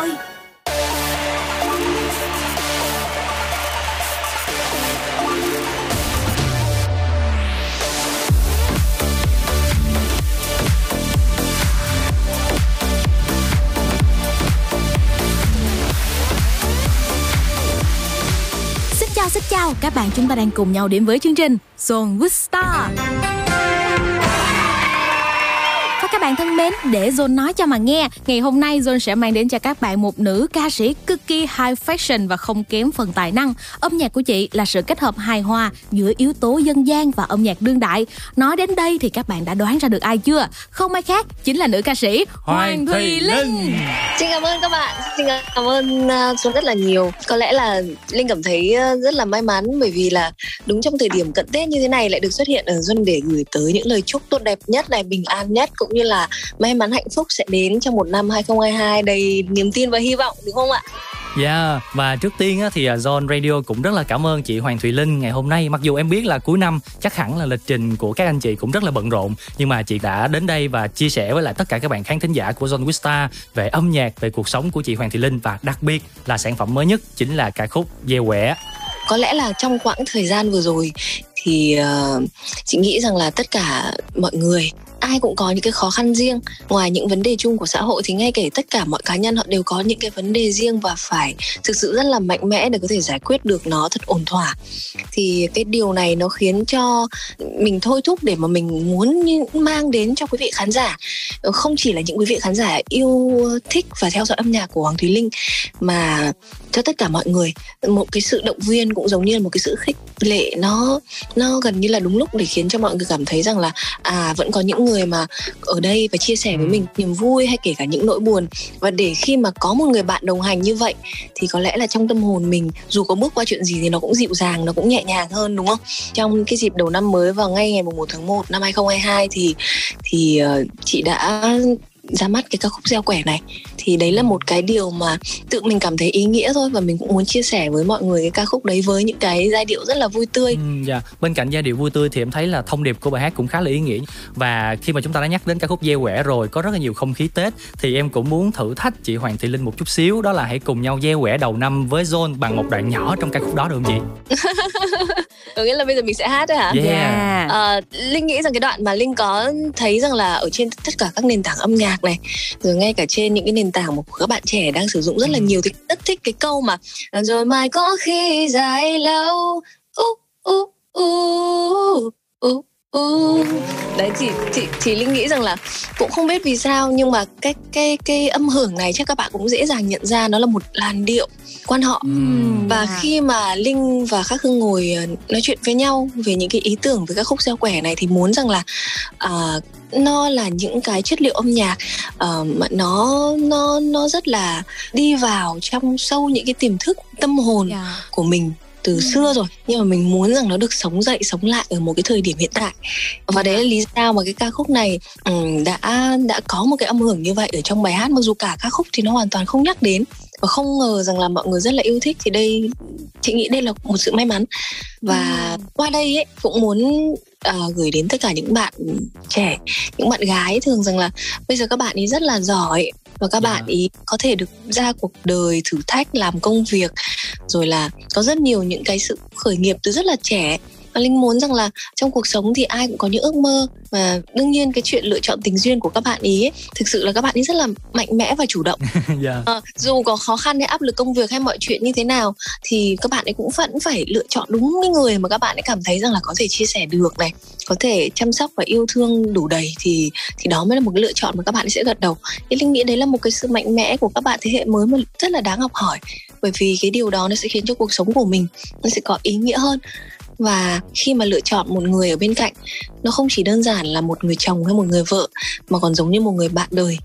Thôi Xin chào, xin chào, các bạn chúng ta đang cùng nhau đến với chương trình Zone with Star. Thân mến, để Zone nói cho mà nghe, ngày hôm nay Zone sẽ mang đến cho các bạn một nữ ca sĩ cực kỳ high fashion và không kém phần tài năng. Âm nhạc của chị là sự kết hợp hài hòa giữa yếu tố dân gian và âm nhạc đương đại. Nói đến đây thì các bạn đã đoán ra được ai chưa? Không ai khác, chính là nữ ca sĩ Hoàng Thùy Linh. Xin cảm ơn các bạn, xin cảm ơn uh, Xuân rất là nhiều. Có lẽ là Linh cảm thấy uh, rất là may mắn bởi vì là đúng trong thời điểm cận Tết như thế này lại được xuất hiện ở Xuân để gửi tới những lời chúc tốt đẹp nhất này, bình an nhất cũng như là may mắn hạnh phúc sẽ đến trong một năm 2022 đầy niềm tin và hy vọng đúng không ạ? Yeah, và trước tiên thì à, Zone Radio cũng rất là cảm ơn chị Hoàng Thùy Linh ngày hôm nay. Mặc dù em biết là cuối năm chắc hẳn là lịch trình của các anh chị cũng rất là bận rộn, nhưng mà chị đã đến đây và chia sẻ với lại tất cả các bạn khán thính giả của Zone Wista về âm nhạc, về cuộc sống của chị Hoàng Thùy Linh và đặc biệt là sản phẩm mới nhất chính là ca khúc Gieo quẻ. Có lẽ là trong quãng thời gian vừa rồi thì uh, chị nghĩ rằng là tất cả mọi người ai cũng có những cái khó khăn riêng. Ngoài những vấn đề chung của xã hội thì ngay kể tất cả mọi cá nhân họ đều có những cái vấn đề riêng và phải thực sự rất là mạnh mẽ để có thể giải quyết được nó thật ổn thỏa. Thì cái điều này nó khiến cho mình thôi thúc để mà mình muốn mang đến cho quý vị khán giả. Ờ, không chỉ là những quý vị khán giả yêu thích và theo dõi âm nhạc của Hoàng Thùy Linh, mà cho tất cả mọi người, một cái sự động viên cũng giống như là một cái sự khích lệ nó nó gần như là đúng lúc để khiến cho mọi người cảm thấy rằng là à vẫn có những người mà ở đây và chia sẻ với mình niềm vui hay kể cả những nỗi buồn. Và để khi mà có một người bạn đồng hành như vậy thì có lẽ là trong tâm hồn mình dù có bước qua chuyện gì thì nó cũng dịu dàng nó cũng nhẹ nhàng hơn đúng không? Trong cái dịp đầu năm mới vào ngay ngày 1 tháng 1 năm 2022 thì thì uh, chị đã ra mắt cái ca khúc gieo quẻ này thì đấy là một cái điều mà tự mình cảm thấy ý nghĩa thôi và mình cũng muốn chia sẻ với mọi người cái ca khúc đấy với những cái giai điệu rất là vui tươi. Ừ, dạ. Bên cạnh giai điệu vui tươi thì em thấy là thông điệp của bài hát cũng khá là ý nghĩa và khi mà chúng ta đã nhắc đến ca khúc gieo quẻ rồi có rất là nhiều không khí Tết thì em cũng muốn thử thách chị Hoàng Thị Linh một chút xíu đó là hãy cùng nhau gieo quẻ đầu năm với Zone bằng một đoạn nhỏ trong ca khúc đó được không chị? có nghĩa là bây giờ mình sẽ hát đấy hả? Yeah. À, Linh nghĩ rằng cái đoạn mà Linh có thấy rằng là ở trên tất cả các nền tảng âm nhạc này. Rồi ngay cả trên những cái nền tảng mà các bạn trẻ đang sử dụng rất là nhiều thì rất thích cái câu mà rồi mai có khi dài lâu. Uh, uh, uh, uh, uh. đấy thì thì thì linh nghĩ rằng là cũng không biết vì sao nhưng mà cái cái cái âm hưởng này chắc các bạn cũng dễ dàng nhận ra nó là một làn điệu quan họ Uhm. và khi mà linh và khắc hưng ngồi ờ, nói chuyện với nhau về những cái ý tưởng về các khúc gieo quẻ này thì muốn rằng là à, nó là những cái chất liệu âm nhạc uh, mà nó nó nó rất là đi vào trong sâu những cái tiềm thức tâm hồn Yeah. của mình từ xưa rồi nhưng mà mình muốn rằng nó được sống dậy sống lại ở một cái thời điểm hiện tại. Và đấy là lý do mà cái ca khúc này đã đã có một cái âm hưởng như vậy ở trong bài hát. Mặc dù cả ca khúc thì nó hoàn toàn không nhắc đến và không ngờ rằng là mọi người rất là yêu thích. Thì đây chị nghĩ đây là một sự may mắn. Và qua đây ấy cũng muốn à, gửi đến tất cả những bạn trẻ những bạn gái thường rằng là bây giờ các bạn ấy rất là giỏi và các bạn ý có thể được ra cuộc đời thử thách làm công việc rồi là có rất nhiều những cái sự khởi nghiệp từ rất là trẻ và linh muốn rằng là trong cuộc sống thì ai cũng có những ước mơ. Và đương nhiên cái chuyện lựa chọn tình duyên của các bạn ý ấy, thực sự là các bạn ấy rất là mạnh mẽ và chủ động. Dạ. Ờ, dù có khó khăn hay áp lực công việc hay mọi chuyện như thế nào thì các bạn ấy cũng vẫn phải lựa chọn đúng cái người mà các bạn ấy cảm thấy rằng là có thể chia sẻ được này có thể chăm sóc và yêu thương đủ đầy thì thì đó mới là một cái lựa chọn mà các bạn ấy sẽ gật đầu. Thì linh nghĩ đấy là một cái sự mạnh mẽ của các bạn thế hệ mới mà rất là đáng học hỏi bởi vì cái điều đó nó sẽ khiến cho cuộc sống của mình nó sẽ có ý nghĩa hơn và khi mà lựa chọn một người ở bên cạnh, nó không chỉ đơn giản là một người chồng hay một người vợ, mà còn giống như một người bạn đời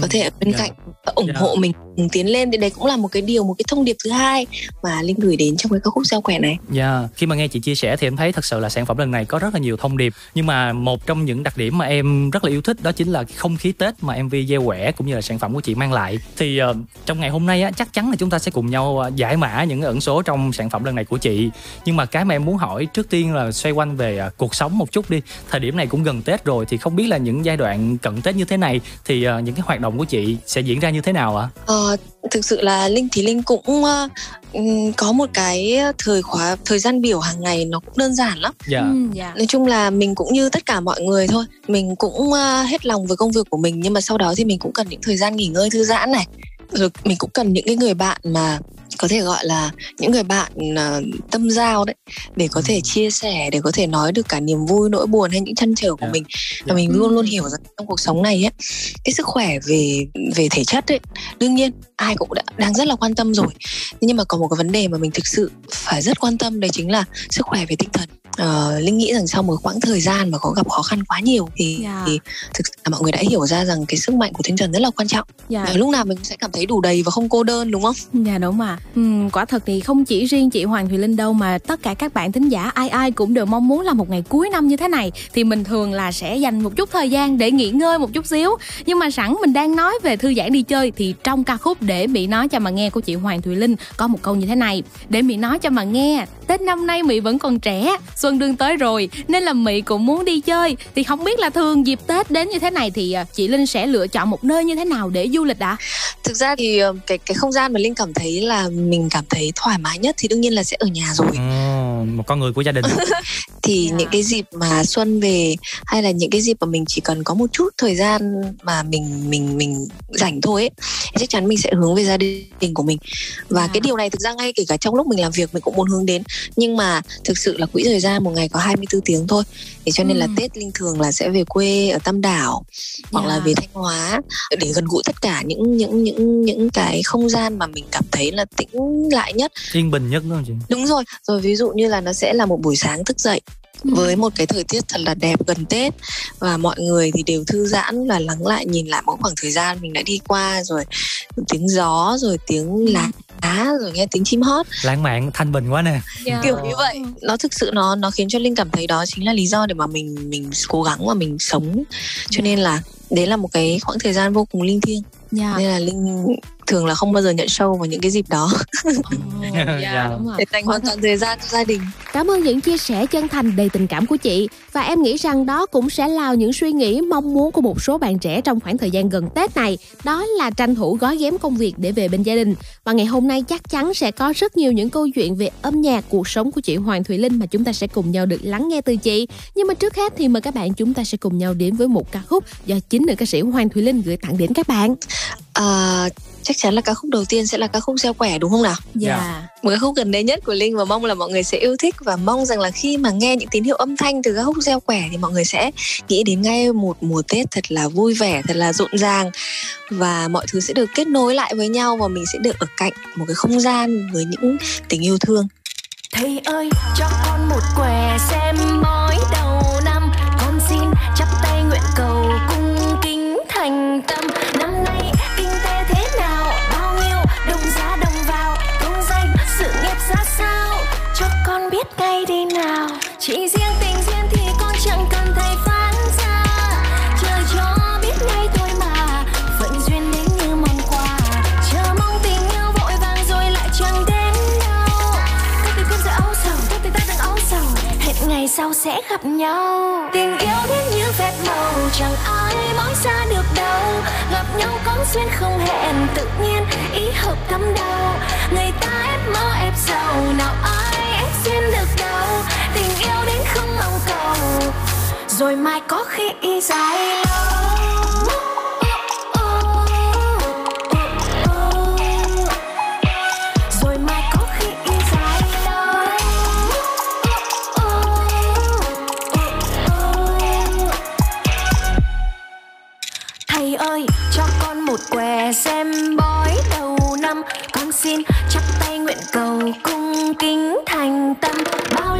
có thể ở bên dạ. cạnh và ủng Dạ. hộ mình tiến lên. Thì đấy cũng là một cái điều một cái thông điệp thứ hai mà linh gửi đến trong cái ca khúc gieo quẻ này. Dạ, khi mà nghe chị chia sẻ thì em thấy thật sự là sản phẩm lần này có rất là nhiều thông điệp. Nhưng mà một trong những đặc điểm mà em rất là yêu thích đó chính là không khí Tết mà MV gieo quẻ cũng như là sản phẩm của chị mang lại. Thì ờ, trong ngày hôm nay á, chắc chắn là chúng ta sẽ cùng nhau ờ, giải mã những ẩn số trong sản phẩm lần này của chị. Nhưng mà cái mà em muốn hỏi trước tiên là xoay quanh về ờ, cuộc sống một chút đi. Thời điểm này cũng gần Tết rồi thì không biết là những giai đoạn cận Tết như thế này Thì ờ, những cái hoạt động của chị sẽ diễn ra như thế nào ạ? Ờ, thực sự là linh thì linh cũng ừm, có một cái thời khóa thời gian biểu hàng ngày nó cũng đơn giản lắm Dạ. nói chung là mình cũng như tất cả mọi người thôi mình cũng ờ, hết lòng với công việc của mình nhưng mà sau đó thì mình cũng cần những thời gian nghỉ ngơi thư giãn này rồi mình cũng cần những cái người bạn mà có thể gọi là những người bạn ờ, tâm giao đấy để có thể chia sẻ để có thể nói được cả niềm vui nỗi buồn hay những chăn trở của mình. Và mình luôn luôn hiểu rằng trong cuộc sống này ấy cái sức khỏe về về thể chất ấy đương nhiên ai cũng đã, đang rất là quan tâm rồi. Nhưng mà có một cái vấn đề mà mình thực sự phải rất quan tâm đấy chính là sức khỏe về tinh thần Ờ, linh nghĩ rằng sau một quãng thời gian mà có gặp khó khăn quá nhiều thì, Dạ. thì thực sự là mọi người đã hiểu ra rằng cái sức mạnh của tinh thần rất là quan trọng Dạ. Và lúc nào mình cũng sẽ cảm thấy đủ đầy và không cô đơn đúng không Dạ đúng mà Ừm, Quả thật thì không chỉ riêng chị Hoàng Thùy Linh đâu Mà tất cả các bạn thính giả ai ai cũng đều mong muốn là một ngày cuối năm như thế này Thì mình thường là sẽ dành một chút thời gian để nghỉ ngơi một chút xíu Nhưng mà sẵn mình đang nói về thư giãn đi chơi Thì trong ca khúc Để Mỹ nói cho mà nghe của chị Hoàng Thùy Linh Có một câu như thế này Để Mỹ nói cho mà nghe Tết năm nay Mỹ vẫn còn trẻ Xuân đương tới rồi Nên là Mỹ cũng muốn đi chơi. Thì không biết là thường dịp Tết đến như thế này Thì à, chị Linh sẽ lựa chọn một nơi như thế nào để du lịch ạ? thực ra thì ờ, cái cái không gian mà linh cảm thấy là mình cảm thấy thoải mái nhất thì đương nhiên là sẽ ở nhà rồi. Ồ, một con người của gia đình. Thì những cái dịp mà xuân về hay là những cái dịp mà mình chỉ cần có một chút thời gian mà mình mình mình rảnh thôi ấy chắc chắn mình sẽ hướng về gia đình của mình. Và cái điều này thực ra ngay kể cả trong lúc mình làm việc mình cũng muốn hướng đến. Nhưng mà thực sự là quỹ thời gian một ngày có 24 tiếng thôi. Thì cho nên là Tết linh thường là sẽ về quê ở Tam Đảo hoặc là Dạ. về Thanh Hóa để gần gũi tất cả những những những những cái không gian mà mình cảm thấy là tĩnh lại nhất. Yên bình nhất đúng không chị? Đúng rồi, rồi ví dụ như là nó sẽ là một buổi sáng thức dậy với một cái thời tiết thật là đẹp gần Tết và mọi người thì đều thư giãn là lắng lại nhìn lại một khoảng thời gian mình đã đi qua rồi tiếng gió rồi tiếng lá rồi nghe tiếng chim hót. Lãng mạn thanh bình quá nè. Kiểu như vậy. Nó thực sự nó nó khiến cho linh cảm thấy đó chính là lý do để mà mình mình cố gắng và mình sống. Cho nên là đấy là một cái khoảng thời gian vô cùng linh thiêng. Dạ. nên là linh thường là không bao giờ nhận show vào những cái dịp đó. Dạ. đúng rồi. để dành hoàn toàn thời gian cho gia đình. Cảm ơn những chia sẻ chân thành đầy tình cảm của chị. Và em nghĩ rằng đó cũng sẽ là những suy nghĩ mong muốn của một số bạn trẻ trong khoảng thời gian gần Tết này. Đó là tranh thủ gói ghém công việc để về bên gia đình. Và ngày hôm nay chắc chắn sẽ có rất nhiều những câu chuyện về âm nhạc cuộc sống của chị Hoàng Thùy Linh Mà chúng ta sẽ cùng nhau được lắng nghe từ chị. Nhưng mà trước hết thì mời các bạn chúng ta sẽ cùng nhau đến với một ca khúc Do chính nữ ca sĩ Hoàng Thùy Linh gửi tặng đến các bạn. À, chắc chắn là ca khúc đầu tiên sẽ là ca khúc gieo quẻ đúng không nào? Dạ. Một ca khúc gần đây nhất của Linh và mong là mọi người sẽ yêu thích và mong rằng là khi mà nghe những tín hiệu âm thanh từ ca khúc gieo quẻ thì mọi người sẽ nghĩ đến ngay một mùa Tết thật là vui vẻ, thật là rộn ràng và mọi thứ sẽ được kết nối lại với nhau và mình sẽ được ở cạnh một cái không gian với những tình yêu thương. Thầy ơi cho con một què xem Chỉ riêng tình duyên thì con chẳng cần thầy phán ra Trời cho biết ngay thôi mà Phận duyên đến như mong quà Chờ mong tình yêu vội vàng rồi lại chẳng đến đâu Các tình cơn sẽ âu sầu Các tình ta đang âu sầu Hẹn ngày sau sẽ gặp nhau Tình yêu đến như phép màu Chẳng ai mỏi xa được đâu Gặp nhau có duyên không hẹn Tự nhiên ý hợp tâm đâu Người ta ép mơ ép giàu Nào ai ép duyên được đâu Tình yêu đến không mong cầu. Rồi mai có khi dài lâu. Rồi mai có khi dài lâu. Thầy ơi, cho con một què xem bói đầu năm. Con xin chắp tay nguyện cầu cung kính thành tâm. Bao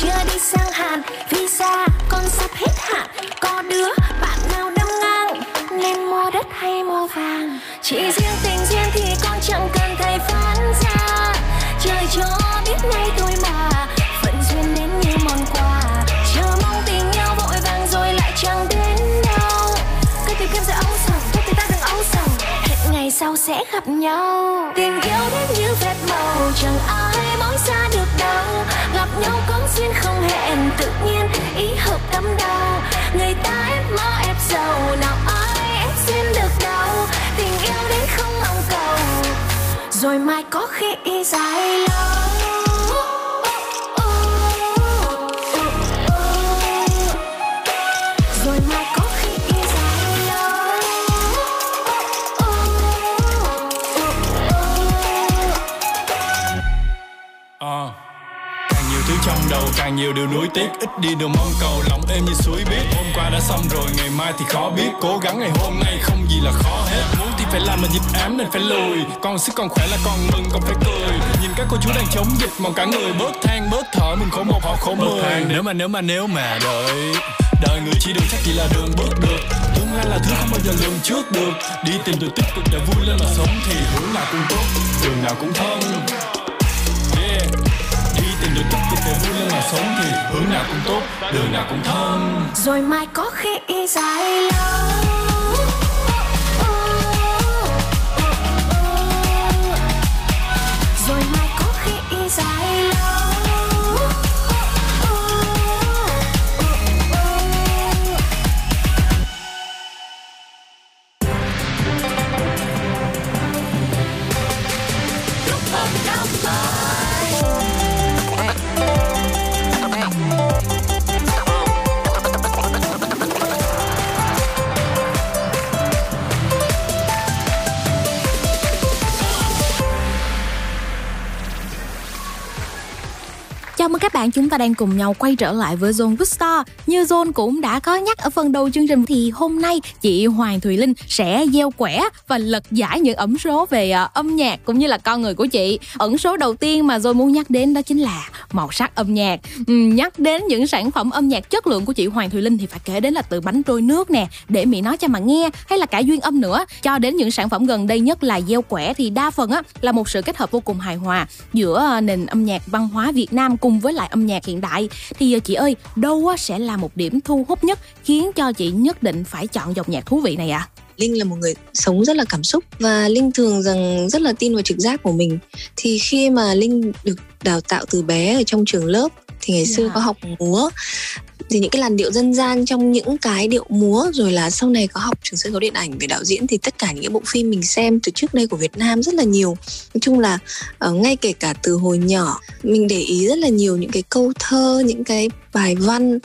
chưa đi sang hàn. Visa, con sắp hết hạn. Có đứa bạn nào đâm ngang? Nên mua đất hay mua vàng? Chỉ riêng tình duyên thì con chẳng cần thầy phán ra. Trời cho biết ngay thôi mà phận duyên đến như món quà. Chờ mong tình yêu vội vàng rồi lại chẳng đến đâu. Cứ tìm kiếm sự âu sầu thôi thì ta đừng âu sầu hẹn ngày sau sẽ gặp nhau. Tình yêu đến như phép màu, chẳng ai nhau duyên không hẹn tự nhiên. Ý hợp tâm đau, người ta ép mơ ép giàu. Nào ai ép duyên được đâu tình yêu đến không mong cầu. Rồi mai có khi dài lâu. Trong đầu càng nhiều điều nuối tiếc. Ít đi đường mong cầu lòng êm như suối biết. Hôm qua đã xong rồi ngày mai thì khó biết. Cố gắng ngày hôm nay không gì là khó hết. Muốn thì phải làm mà dịch ám nên phải lùi. Còn sức còn khỏe là còn mừng còn phải cười. Nhìn các cô chú đang chống dịch mong cả người bớt than bớt thở. Mình khổ một họ khổ mười. Nếu mà nếu mà nếu mà đợi. Đời người chỉ đường chắc chỉ là đường bước được. Tương lai là thứ không bao giờ lường trước được. Đi tìm điều tích cực để vui lên mà sống Thì hướng nào cũng tốt, đường nào cũng thân Đi tìm điều tích cực vui lên mà sống Thì hướng nào cũng tốt, đường nào cũng thân. Rồi mai có khi dài lâu. Rồi mai có khi dài lâu. Bạn, chúng ta đang cùng nhau quay trở lại với Zone Bookstore. Như Zone cũng đã có nhắc ở phần đầu chương trình thì hôm nay chị Hoàng Thùy Linh sẽ gieo quẻ và lật giải những ẩn số về à, âm nhạc cũng như là con người của chị. Ẩn số đầu tiên mà Zone muốn nhắc đến đó chính là màu sắc âm nhạc. Ừ, nhắc đến những sản phẩm âm nhạc chất lượng của chị Hoàng Thùy Linh thì phải kể đến là từ bánh trôi nước nè, để Mỹ nói cho mà nghe hay là cả duyên âm nữa. Cho đến những sản phẩm gần đây nhất là gieo quẻ thì đa phần á là một sự kết hợp vô cùng hài hòa giữa à, nền âm nhạc văn hóa Việt Nam cùng với lại âm nhạc hiện đại thì ờ, chị ơi đâu sẽ là một điểm thu hút nhất khiến cho chị nhất định phải chọn dòng nhạc thú vị này ạ Linh là một người sống rất là cảm xúc và Linh thường rằng rất là tin vào trực giác của mình. Thì khi mà Linh được đào tạo từ bé ở trong trường lớp thì ngày xưa Dạ. có học múa thì những cái làn điệu dân gian trong những cái điệu múa rồi là sau này có học trường sân khấu điện ảnh về đạo diễn thì tất cả những cái bộ phim mình xem từ trước đây của Việt Nam rất là nhiều. Nói chung là ờ, ngay kể cả từ hồi nhỏ mình để ý rất là nhiều những cái câu thơ những cái bài văn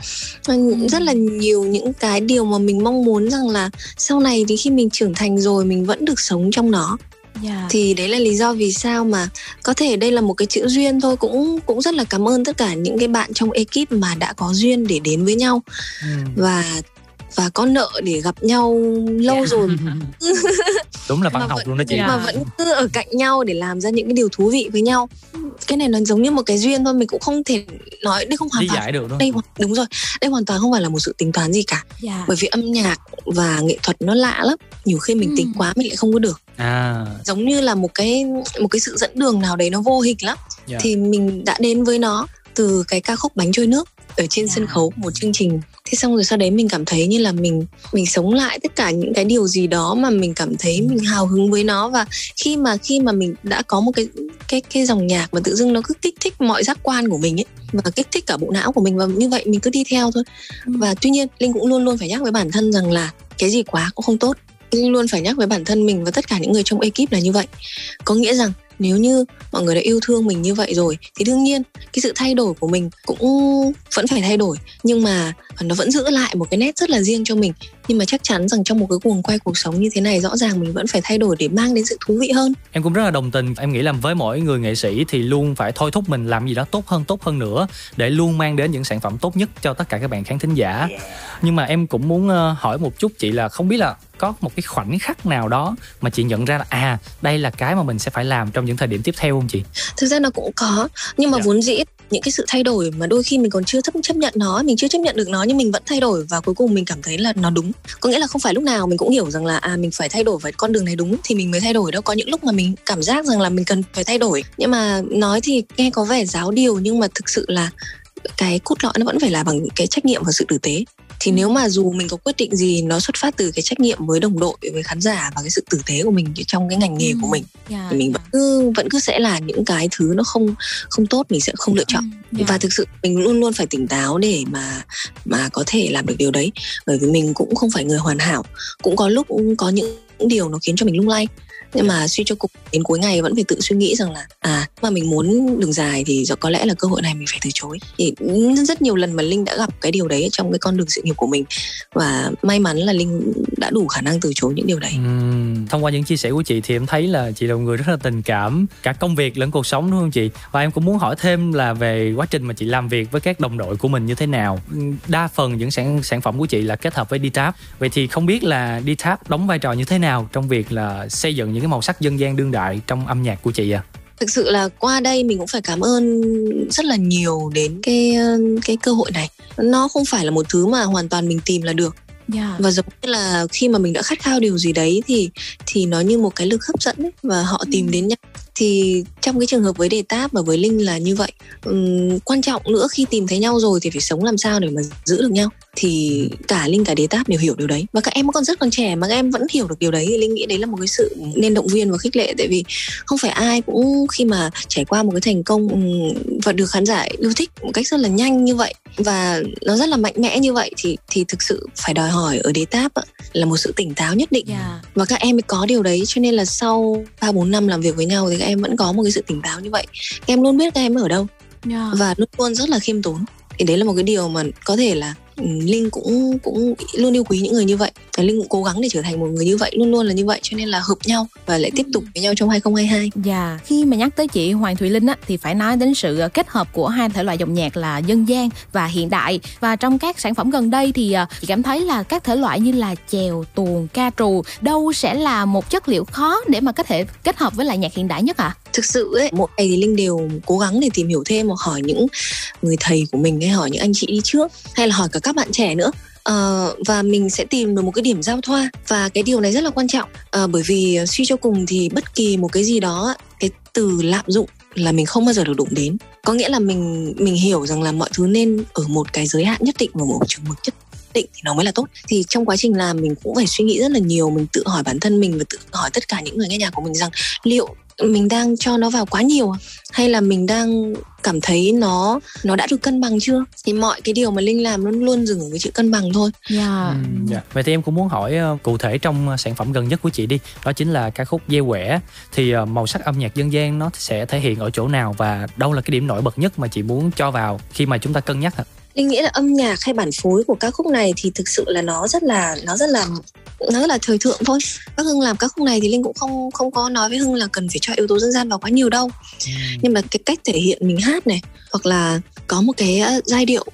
ờ, rất là nhiều những cái điều mà mình mong muốn rằng là sau này thì khi mình trưởng thành rồi mình vẫn được sống trong nó Dạ. thì đấy là lý do vì sao mà có thể đây là một cái chữ duyên thôi cũng cũng rất là cảm ơn tất cả những cái bạn trong ekip mà đã có duyên để đến với nhau và và có nợ để gặp nhau lâu rồi. Đúng là văn học luôn đó chị. mà vẫn cứ ở cạnh nhau để làm ra những cái điều thú vị với nhau. Cái này nó giống như một cái duyên thôi mình cũng không thể nói đây không hoàn toàn giải được đúng đây đúng rồi đây hoàn toàn không phải là một sự tính toán gì cả. Dạ. bởi vì âm nhạc và nghệ thuật nó lạ lắm nhiều khi mình tính quá mình lại không có được. À. Giống như là một cái một cái sự dẫn đường nào đấy nó vô hình lắm. Dạ. thì mình đã đến với nó từ cái ca khúc bánh trôi nước ở trên sân khấu của một chương trình. Thế xong rồi sau đấy mình cảm thấy như là mình mình sống lại tất cả những cái điều gì đó mà mình cảm thấy mình hào hứng với nó. Và khi mà khi mà mình đã có một cái cái cái dòng nhạc mà tự dưng nó cứ kích thích mọi giác quan của mình ấy và kích thích cả bộ não của mình và như vậy mình cứ đi theo thôi. Và tuy nhiên linh cũng luôn luôn phải nhắc với bản thân rằng là cái gì quá cũng không tốt. Linh luôn phải nhắc với bản thân mình và tất cả những người trong ekip là như vậy. Có nghĩa rằng nếu như mọi người đã yêu thương mình như vậy rồi, thì đương nhiên cái sự thay đổi của mình cũng vẫn phải thay đổi. Nhưng mà nó vẫn giữ lại một cái nét rất là riêng cho mình nhưng mà chắc chắn rằng trong một cái cuồng quay cuộc sống như thế này rõ ràng mình vẫn phải thay đổi để mang đến sự thú vị hơn. Em cũng rất là đồng tình. Em nghĩ là với mỗi người nghệ sĩ thì luôn phải thôi thúc mình làm gì đó tốt hơn tốt hơn nữa để luôn mang đến những sản phẩm tốt nhất cho tất cả các bạn khán thính giả. Nhưng mà em cũng muốn ờ, hỏi một chút chị là không biết là có một cái khoảnh khắc nào đó mà chị nhận ra là à đây là cái mà mình sẽ phải làm trong những thời điểm tiếp theo không chị? Thực ra nó cũng có nhưng mà vốn dĩ những cái sự thay đổi mà đôi khi mình còn chưa chấp chấp nhận nó, mình chưa chấp nhận được nó nhưng mình vẫn thay đổi và cuối cùng mình cảm thấy là nó đúng. Có nghĩa là không phải lúc nào mình cũng hiểu rằng là à mình phải thay đổi với con đường này đúng thì mình mới thay đổi đâu. Có những lúc mà mình cảm giác rằng là mình cần phải thay đổi. Nhưng mà nói thì nghe có vẻ giáo điều nhưng mà thực sự là cái cốt lõi nó vẫn phải là bằng cái trách nhiệm và sự tử tế thì nếu mà dù mình có quyết định gì nó xuất phát từ cái trách nhiệm với đồng đội với khán giả và cái sự tử tế của mình trong cái ngành nghề của mình Dạ, thì mình vẫn cứ vẫn cứ sẽ là những cái thứ nó không không tốt mình sẽ không lựa chọn. Và thực sự mình luôn luôn phải tỉnh táo để mà mà có thể làm được điều đấy. Bởi vì mình cũng không phải người hoàn hảo. Cũng có lúc cũng có những những điều nó khiến cho mình lung lay. Nhưng mà suy cho cùng, đến cuối ngày vẫn phải tự suy nghĩ rằng là à mà mình muốn đường dài thì có lẽ là cơ hội này mình phải từ chối. Thì rất nhiều lần mà linh đã gặp cái điều đấy trong cái con đường sự nghiệp của mình. Và may mắn là linh đã đủ khả năng từ chối những điều đấy. Ừ. thông qua những chia sẻ của chị thì em thấy là chị là một người rất là tình cảm cả công việc lẫn cuộc sống, đúng không chị? Và em cũng muốn hỏi thêm là về quá trình mà chị làm việc với các đồng đội của mình như thế nào? Đa phần những sản sản phẩm của chị là kết hợp với Dtap. Vậy thì không biết là Dtap đóng vai trò như thế nào? Trong việc là xây dựng những cái màu sắc dân gian đương đại trong âm nhạc của chị à thực sự là qua đây mình cũng phải cảm ơn rất là nhiều đến cái cái cơ hội này. Nó không phải là một thứ mà hoàn toàn mình tìm là được. Dạ. và giống như là khi mà mình đã khát khao điều gì đấy thì thì nó như một cái lực hấp dẫn ấy, và họ tìm đến nhau thì trong cái trường hợp với đề táp và với linh là như vậy Ừm, quan trọng nữa khi tìm thấy nhau rồi thì phải sống làm sao để mà giữ được nhau. Thì cả linh cả đế táp đều hiểu điều đấy. Và các em còn rất còn trẻ mà các em vẫn hiểu được điều đấy. Thì linh nghĩ đấy là một cái sự nên động viên và khích lệ. Tại vì không phải ai cũng khi mà trải qua một cái thành công và được khán giả yêu thích một cách rất là nhanh như vậy và nó rất là mạnh mẽ như vậy thì thì thực sự phải đòi hỏi ở đế táp là một sự tỉnh táo nhất định. Và các em mới có điều đấy. Cho nên là sau ba bốn năm làm việc với nhau thì các em vẫn có một cái sự tỉnh táo như vậy. Các em luôn biết các em ở đâu. Dạ. và luôn luôn rất là khiêm tốn. Thì đấy là một cái điều mà có thể là ừ, linh cũng cũng luôn yêu quý những người như vậy và linh cũng cố gắng để trở thành một người như vậy luôn luôn là như vậy cho nên là hợp nhau và lại tiếp tục với nhau trong 2022 Dạ, khi mà nhắc tới chị Hoàng Thùy Linh á, thì phải nói đến sự ờ, kết hợp của hai thể loại dòng nhạc là dân gian và hiện đại. Và trong các sản phẩm gần đây thì ờ, chị cảm thấy là các thể loại như là chèo, tuồng, ca trù đâu sẽ là một chất liệu khó để mà có thể kết hợp với lại nhạc hiện đại nhất ạ? thực sự ấy mỗi ngày thì linh đều cố gắng để tìm hiểu thêm hoặc hỏi những người thầy của mình hay hỏi những anh chị đi trước hay là hỏi cả các bạn trẻ nữa uh, và mình sẽ tìm được một cái điểm giao thoa. Và cái điều này rất là quan trọng. Uh, bởi vì suy cho cùng thì bất kỳ một cái gì đó cái từ lạm dụng là mình không bao giờ được đụng đến. Có nghĩa là mình mình hiểu rằng là mọi thứ nên ở một cái giới hạn nhất định và một trường mực nhất định thì nó mới là tốt. Thì trong quá trình làm mình cũng phải suy nghĩ rất là nhiều mình tự hỏi bản thân mình và tự hỏi tất cả những người nghe nhạc của mình rằng liệu mình đang cho nó vào quá nhiều à? hay là mình đang cảm thấy nó nó đã được cân bằng chưa thì mọi cái điều mà linh làm luôn luôn dừng ở cái chữ cân bằng thôi Dạ. Dạ. Vậy thì em cũng muốn hỏi ờ, cụ thể trong ờ, sản phẩm gần nhất của chị đi Đó chính là ca khúc Gieo Quẻ Thì ờ, màu sắc âm nhạc dân gian nó sẽ thể hiện ở chỗ nào Và đâu là cái điểm nổi bật nhất mà chị muốn cho vào khi mà chúng ta cân nhắc ạ? linh nghĩ là âm nhạc hay bản phối của ca khúc này thì thực sự là nó rất là nó rất là rất là thời thượng thôi. Các hưng làm các khúc này thì linh cũng không không có nói với hưng là cần phải cho yếu tố dân gian vào quá nhiều đâu. Nhưng mà cái cách thể hiện mình hát này hoặc là có một cái ờ, giai điệu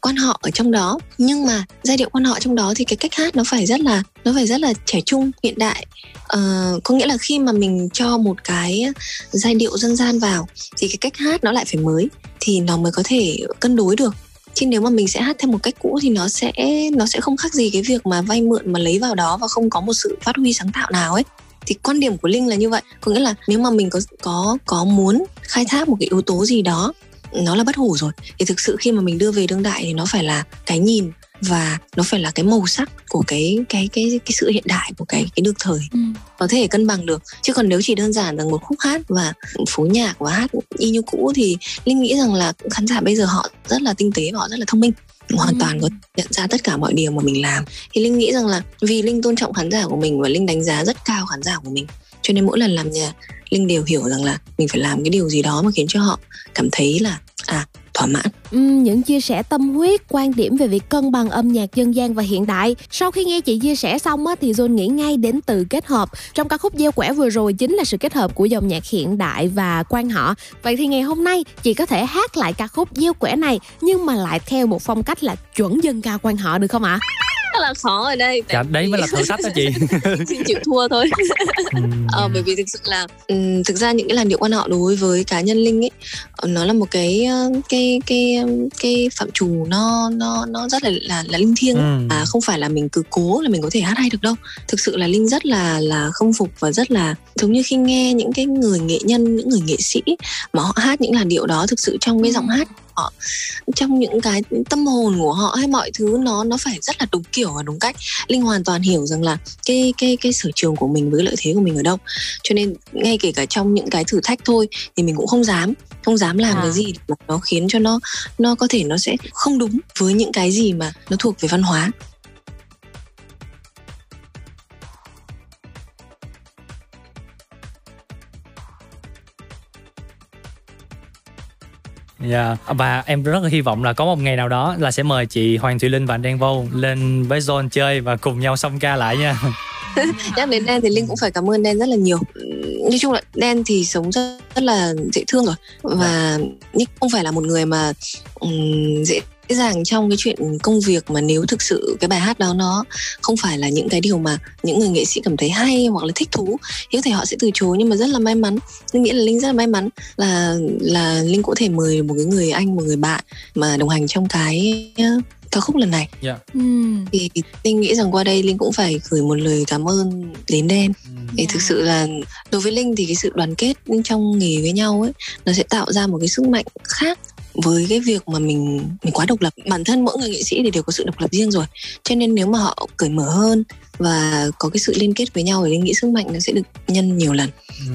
quan họ ở trong đó. Nhưng mà giai điệu quan họ trong đó thì cái cách hát nó phải rất là nó phải rất là trẻ trung hiện đại. Ờ, có nghĩa là khi mà mình cho một cái giai điệu dân gian vào thì cái cách hát nó lại phải mới thì nó mới có thể cân đối được chứ nếu mà mình sẽ hát theo một cách cũ thì nó sẽ nó sẽ không khác gì cái việc mà vay mượn mà lấy vào đó và không có một sự phát huy sáng tạo nào ấy. Thì quan điểm của linh là như vậy. Có nghĩa là nếu mà mình có có có muốn khai thác một cái yếu tố gì đó, nó là bất hủ rồi. Thì thực sự khi mà mình đưa về đương đại thì nó phải là cái nhìn và nó phải là cái màu sắc của cái cái cái cái sự hiện đại của cái cái được thời. Có thể cân bằng được. Chứ còn nếu chỉ đơn giản là một khúc hát và phối nhạc và hát y như cũ thì linh nghĩ rằng là khán giả bây giờ họ rất là tinh tế và họ rất là thông minh. Hoàn toàn có nhận ra tất cả mọi điều mà mình làm. Thì linh nghĩ rằng là vì linh tôn trọng khán giả của mình và linh đánh giá rất cao khán giả của mình cho nên mỗi lần làm nhạc linh đều hiểu rằng là mình phải làm cái điều gì đó mà khiến cho họ cảm thấy là à thỏa mãn Ừ, những chia sẻ tâm huyết, quan điểm về việc cân bằng âm nhạc dân gian và hiện đại. Sau khi nghe chị chia sẻ xong á, thì John nghĩ ngay đến từ kết hợp. Trong ca khúc Gieo Quẻ vừa rồi chính là sự kết hợp của dòng nhạc hiện đại và quan họ. Vậy thì ngày hôm nay chị có thể hát lại ca khúc Gieo Quẻ này nhưng mà lại theo một phong cách là chuẩn dân ca quan họ được không ạ? Rất là khó ở đây Dạ, đấy mới là thử thách đó chị. Xin chịu thua thôi. Ờ, bởi vì thực sự là ừm, thực ra những cái làn điệu quan họ đối với cá nhân linh ấy ờ, nó là một cái ờ, cái cái cái phạm trù nó nó nó rất là là, là linh thiêng. Ừ. à không phải là mình cứ cố là mình có thể hát hay được đâu. Thực sự là linh rất là là không phục và rất là giống như khi nghe những cái người nghệ nhân những người nghệ sĩ mà họ hát những làn điệu đó thực sự trong cái giọng hát họ trong những cái tâm hồn của họ hay mọi thứ nó nó phải rất là đúng kiểu và đúng cách. Linh hoàn toàn hiểu rằng là cái cái cái sở trường của mình với lợi thế của mình ở đâu. Cho nên ngay kể cả trong những cái thử thách thôi thì mình cũng không dám không dám làm À. cái gì mà nó khiến cho nó nó có thể nó sẽ không đúng với những cái gì mà nó thuộc về văn hóa Dạ. Và em rất là hy vọng là có một ngày nào đó là sẽ mời chị Hoàng Thùy Linh và anh Đen Vô lên với Zone chơi và cùng nhau xong ca lại nha. Nhắc đến đen thì linh cũng phải cảm ơn đen rất là nhiều. Nói chung là đen thì sống rất, rất là dễ thương rồi. Và nick không phải là một người mà um, dễ dàng trong cái chuyện công việc mà nếu thực sự cái bài hát đó nó không phải là những cái điều mà những người nghệ sĩ cảm thấy hay hoặc là thích thú thì có thể họ sẽ từ chối. Nhưng mà rất là may mắn linh nghĩ là linh rất là may mắn là là linh có thể mời một cái người anh một người bạn mà đồng hành trong cái ca khúc lần này. Yeah. thì linh nghĩ rằng qua đây linh cũng phải gửi một lời cảm ơn đến đen thì thực sự là đối với linh thì cái sự đoàn kết trong nghề với nhau ấy nó sẽ tạo ra một cái sức mạnh khác với cái việc mà mình mình quá độc lập. Bản thân mỗi người nghệ sĩ thì đều có sự độc lập riêng rồi. Cho nên nếu mà họ cởi mở hơn và có cái sự liên kết với nhau thì linh nghĩ sức mạnh nó sẽ được nhân nhiều lần.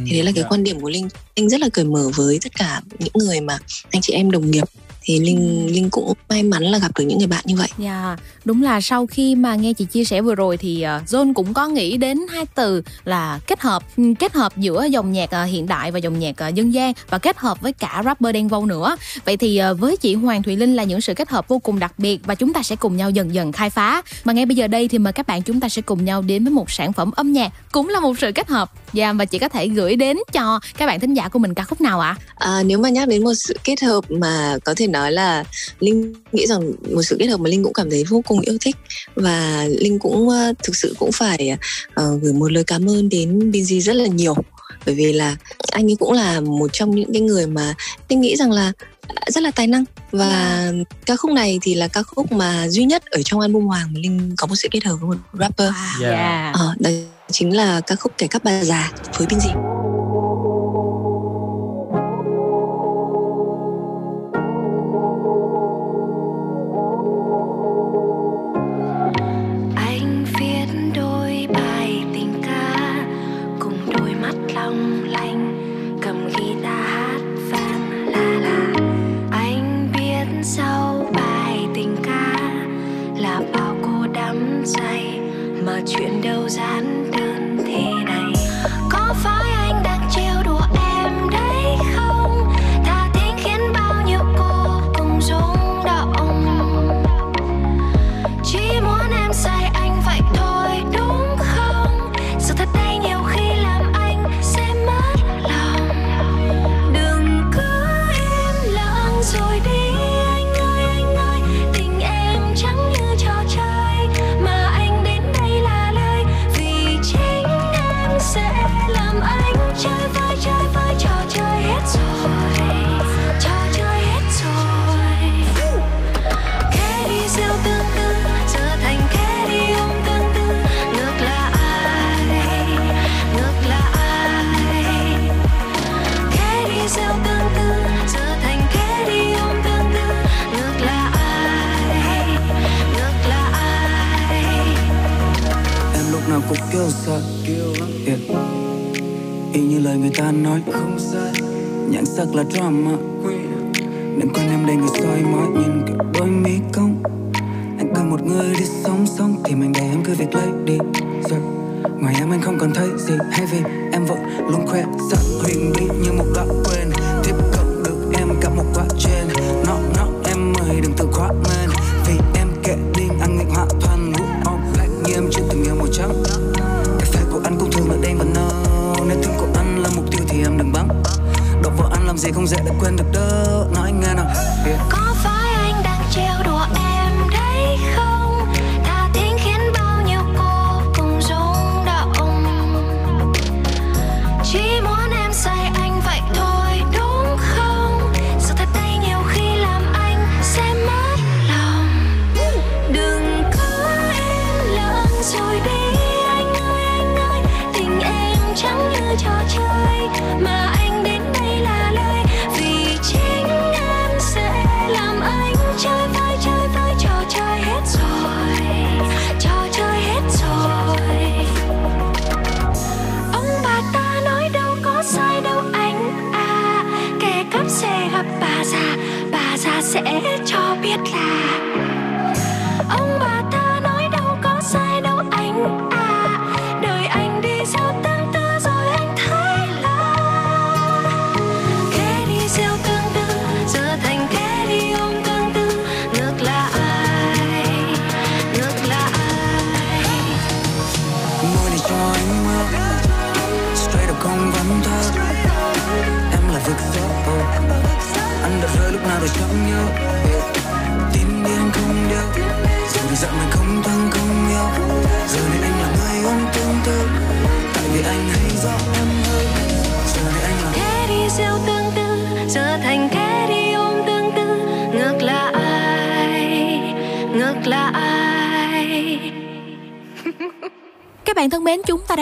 Thì đấy là cái quan điểm của linh. Linh rất là cởi mở với tất cả những người mà anh chị em đồng nghiệp thì linh linh cũng may mắn là gặp được những người bạn như vậy. Dạ, yeah, đúng là sau khi mà nghe chị chia sẻ vừa rồi thì John cũng có nghĩ đến hai từ là kết hợp kết hợp giữa dòng nhạc uh, hiện đại và dòng nhạc uh, dân gian và kết hợp với cả rapper đen vâu nữa. Vậy thì với chị Hoàng Thùy Linh là những sự kết hợp vô cùng đặc biệt và chúng ta sẽ cùng nhau dần dần khai phá. Mà ngay bây giờ đây thì mời các bạn chúng ta sẽ cùng nhau đến với một sản phẩm âm nhạc cũng là một sự kết hợp. Dạ yeah, và chị có thể gửi đến cho các bạn thính giả của mình ca khúc nào ạ? À? À, nếu mà nhắc đến một sự kết hợp mà có thể nói là linh nghĩ rằng một sự kết hợp mà linh cũng cảm thấy vô cùng yêu thích và linh cũng uh, thực sự cũng phải uh, gửi một lời cảm ơn đến Binzy rất là nhiều bởi vì là anh ấy cũng là một trong những cái người mà linh nghĩ rằng là rất là tài năng và yeah. ca khúc này thì là ca khúc mà duy nhất ở trong album Hoàng mà Linh có một sự kết hợp với một rapper. Yeah. À, đó chính là ca khúc kể các bà già với Binzy. Chuyện đâu giản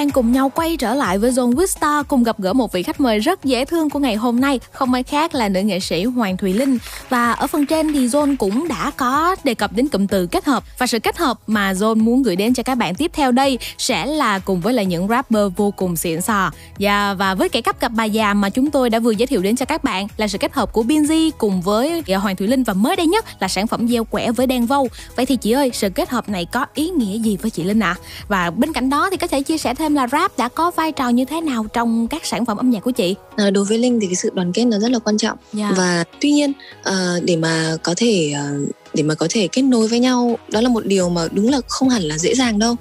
đang cùng nhau quay trở lại với Zone with cùng gặp gỡ một vị khách mời rất dễ thương của ngày hôm nay, không ai khác là nữ nghệ sĩ Hoàng Thùy Linh. Và ở phần trên thì Zone cũng đã có đề cập đến cụm từ kết hợp và sự kết hợp mà Zone muốn gửi đến cho các bạn tiếp theo đây sẽ là cùng với lại những rapper vô cùng xịn sò. Và và với cái cấp cặp bà già mà chúng tôi đã vừa giới thiệu đến cho các bạn là sự kết hợp của Binz cùng với Hoàng Thùy Linh và mới đây nhất là sản phẩm gieo quẻ với Đen Vâu. Vậy thì chị ơi, sự kết hợp này có ý nghĩa gì với chị Linh ạ? À? Và bên cạnh đó thì có thể chia sẻ thêm là rap đã có vai trò như thế nào trong các sản phẩm âm nhạc của chị? À, đối với Linh thì cái sự đoàn kết nó rất là quan trọng Dạ. và tuy nhiên à, để mà có thể à, để mà có thể kết nối với nhau. Đó là một điều mà đúng là không hẳn là dễ dàng đâu.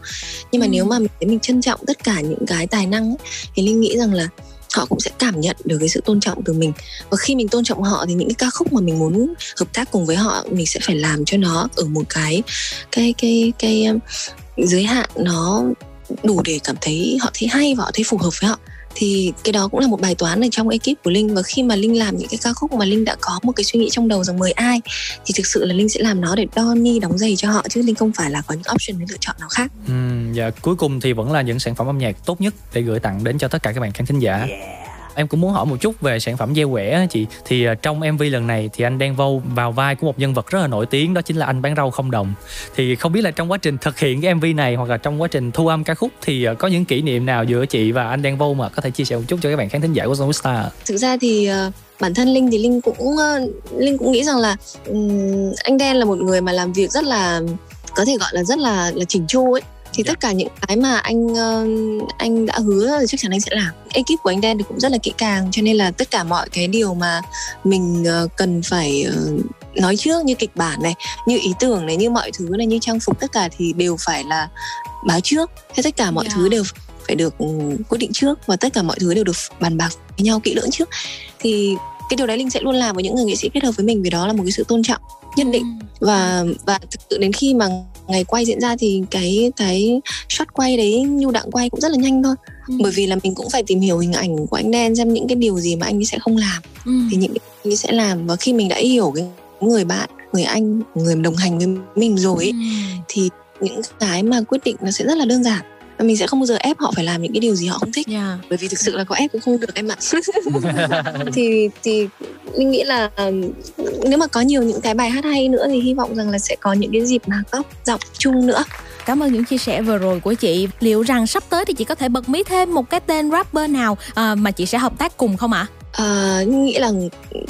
Nhưng mà Ừ. nếu mà mình, mình trân trọng tất cả những cái tài năng ấy, thì Linh nghĩ rằng là họ cũng sẽ cảm nhận được cái sự tôn trọng từ mình. Và khi mình tôn trọng họ thì những cái ca khúc mà mình muốn hợp tác cùng với họ mình sẽ phải làm cho nó ở một cái cái cái cái um, giới hạn nó đủ để cảm thấy họ thấy hay và họ thấy phù hợp với họ thì cái đó cũng là một bài toán ở trong ekip của linh. Và khi mà linh làm những cái ca khúc mà linh đã có một cái suy nghĩ trong đầu rằng mời ai thì thực sự là linh sẽ làm nó để đo ni đóng giày cho họ chứ linh không phải là có những option để lựa chọn nào khác. Ừm, và cuối cùng thì vẫn là những sản phẩm âm nhạc tốt nhất để gửi tặng đến cho tất cả các bạn khán thính giả. Em cũng muốn hỏi một chút về sản phẩm dây quẻ á chị. Thì à, trong MV lần này thì anh đang vô vào vai của một nhân vật rất là nổi tiếng Đó chính là anh bán rau không đồng. Thì không biết là trong quá trình thực hiện cái MV này Hoặc là trong quá trình thu âm ca khúc Thì à, có những kỷ niệm nào giữa chị và anh đang vô Mà có thể chia sẻ một chút cho các bạn khán thính giả của Zone Star thực ra thì à, bản thân linh thì linh cũng linh cũng nghĩ rằng là um, anh đen là một người mà làm việc rất là có thể gọi là rất là là chỉnh chu ấy thì tất cả những cái mà anh ờ, anh đã hứa thì chắc chắn anh sẽ làm. Ekip của anh đen thì cũng rất là kỹ càng cho nên là tất cả mọi cái điều mà mình ờ, cần phải ờ, nói trước như kịch bản này như ý tưởng này như mọi thứ này như trang phục tất cả thì đều phải là báo trước. Thế tất cả mọi Yeah. thứ đều phải được ừ, quyết định trước và tất cả mọi thứ đều được bàn bạc với nhau kỹ lưỡng trước. Thì cái điều đấy linh sẽ luôn làm với những người nghệ sĩ kết hợp với mình vì đó là một cái sự tôn trọng nhất định. Và và thực sự đến khi mà ngày quay diễn ra thì cái cái shot quay đấy nhu đặng quay cũng rất là nhanh thôi. Bởi vì là mình cũng phải tìm hiểu hình ảnh của anh đen xem những cái điều gì mà anh ấy sẽ không làm. Thì những cái anh ấy sẽ làm. Và khi mình đã hiểu cái người bạn người anh người đồng hành với mình rồi ấy, thì những cái mà quyết định nó sẽ rất là đơn giản mình sẽ không bao giờ ép họ phải làm những cái điều gì họ không thích bởi vì thực sự là có ép cũng không được em ạ thì thì linh nghĩ là nếu mà có nhiều những cái bài hát hay nữa thì hy vọng rằng là sẽ có những cái dịp mà góp giọng chung nữa Cảm ơn những chia sẻ vừa rồi của chị. Liệu rằng sắp tới thì chị có thể bật mí thêm một cái tên rapper nào à, mà chị sẽ hợp tác cùng không ạ? À, Ờ, nghĩ là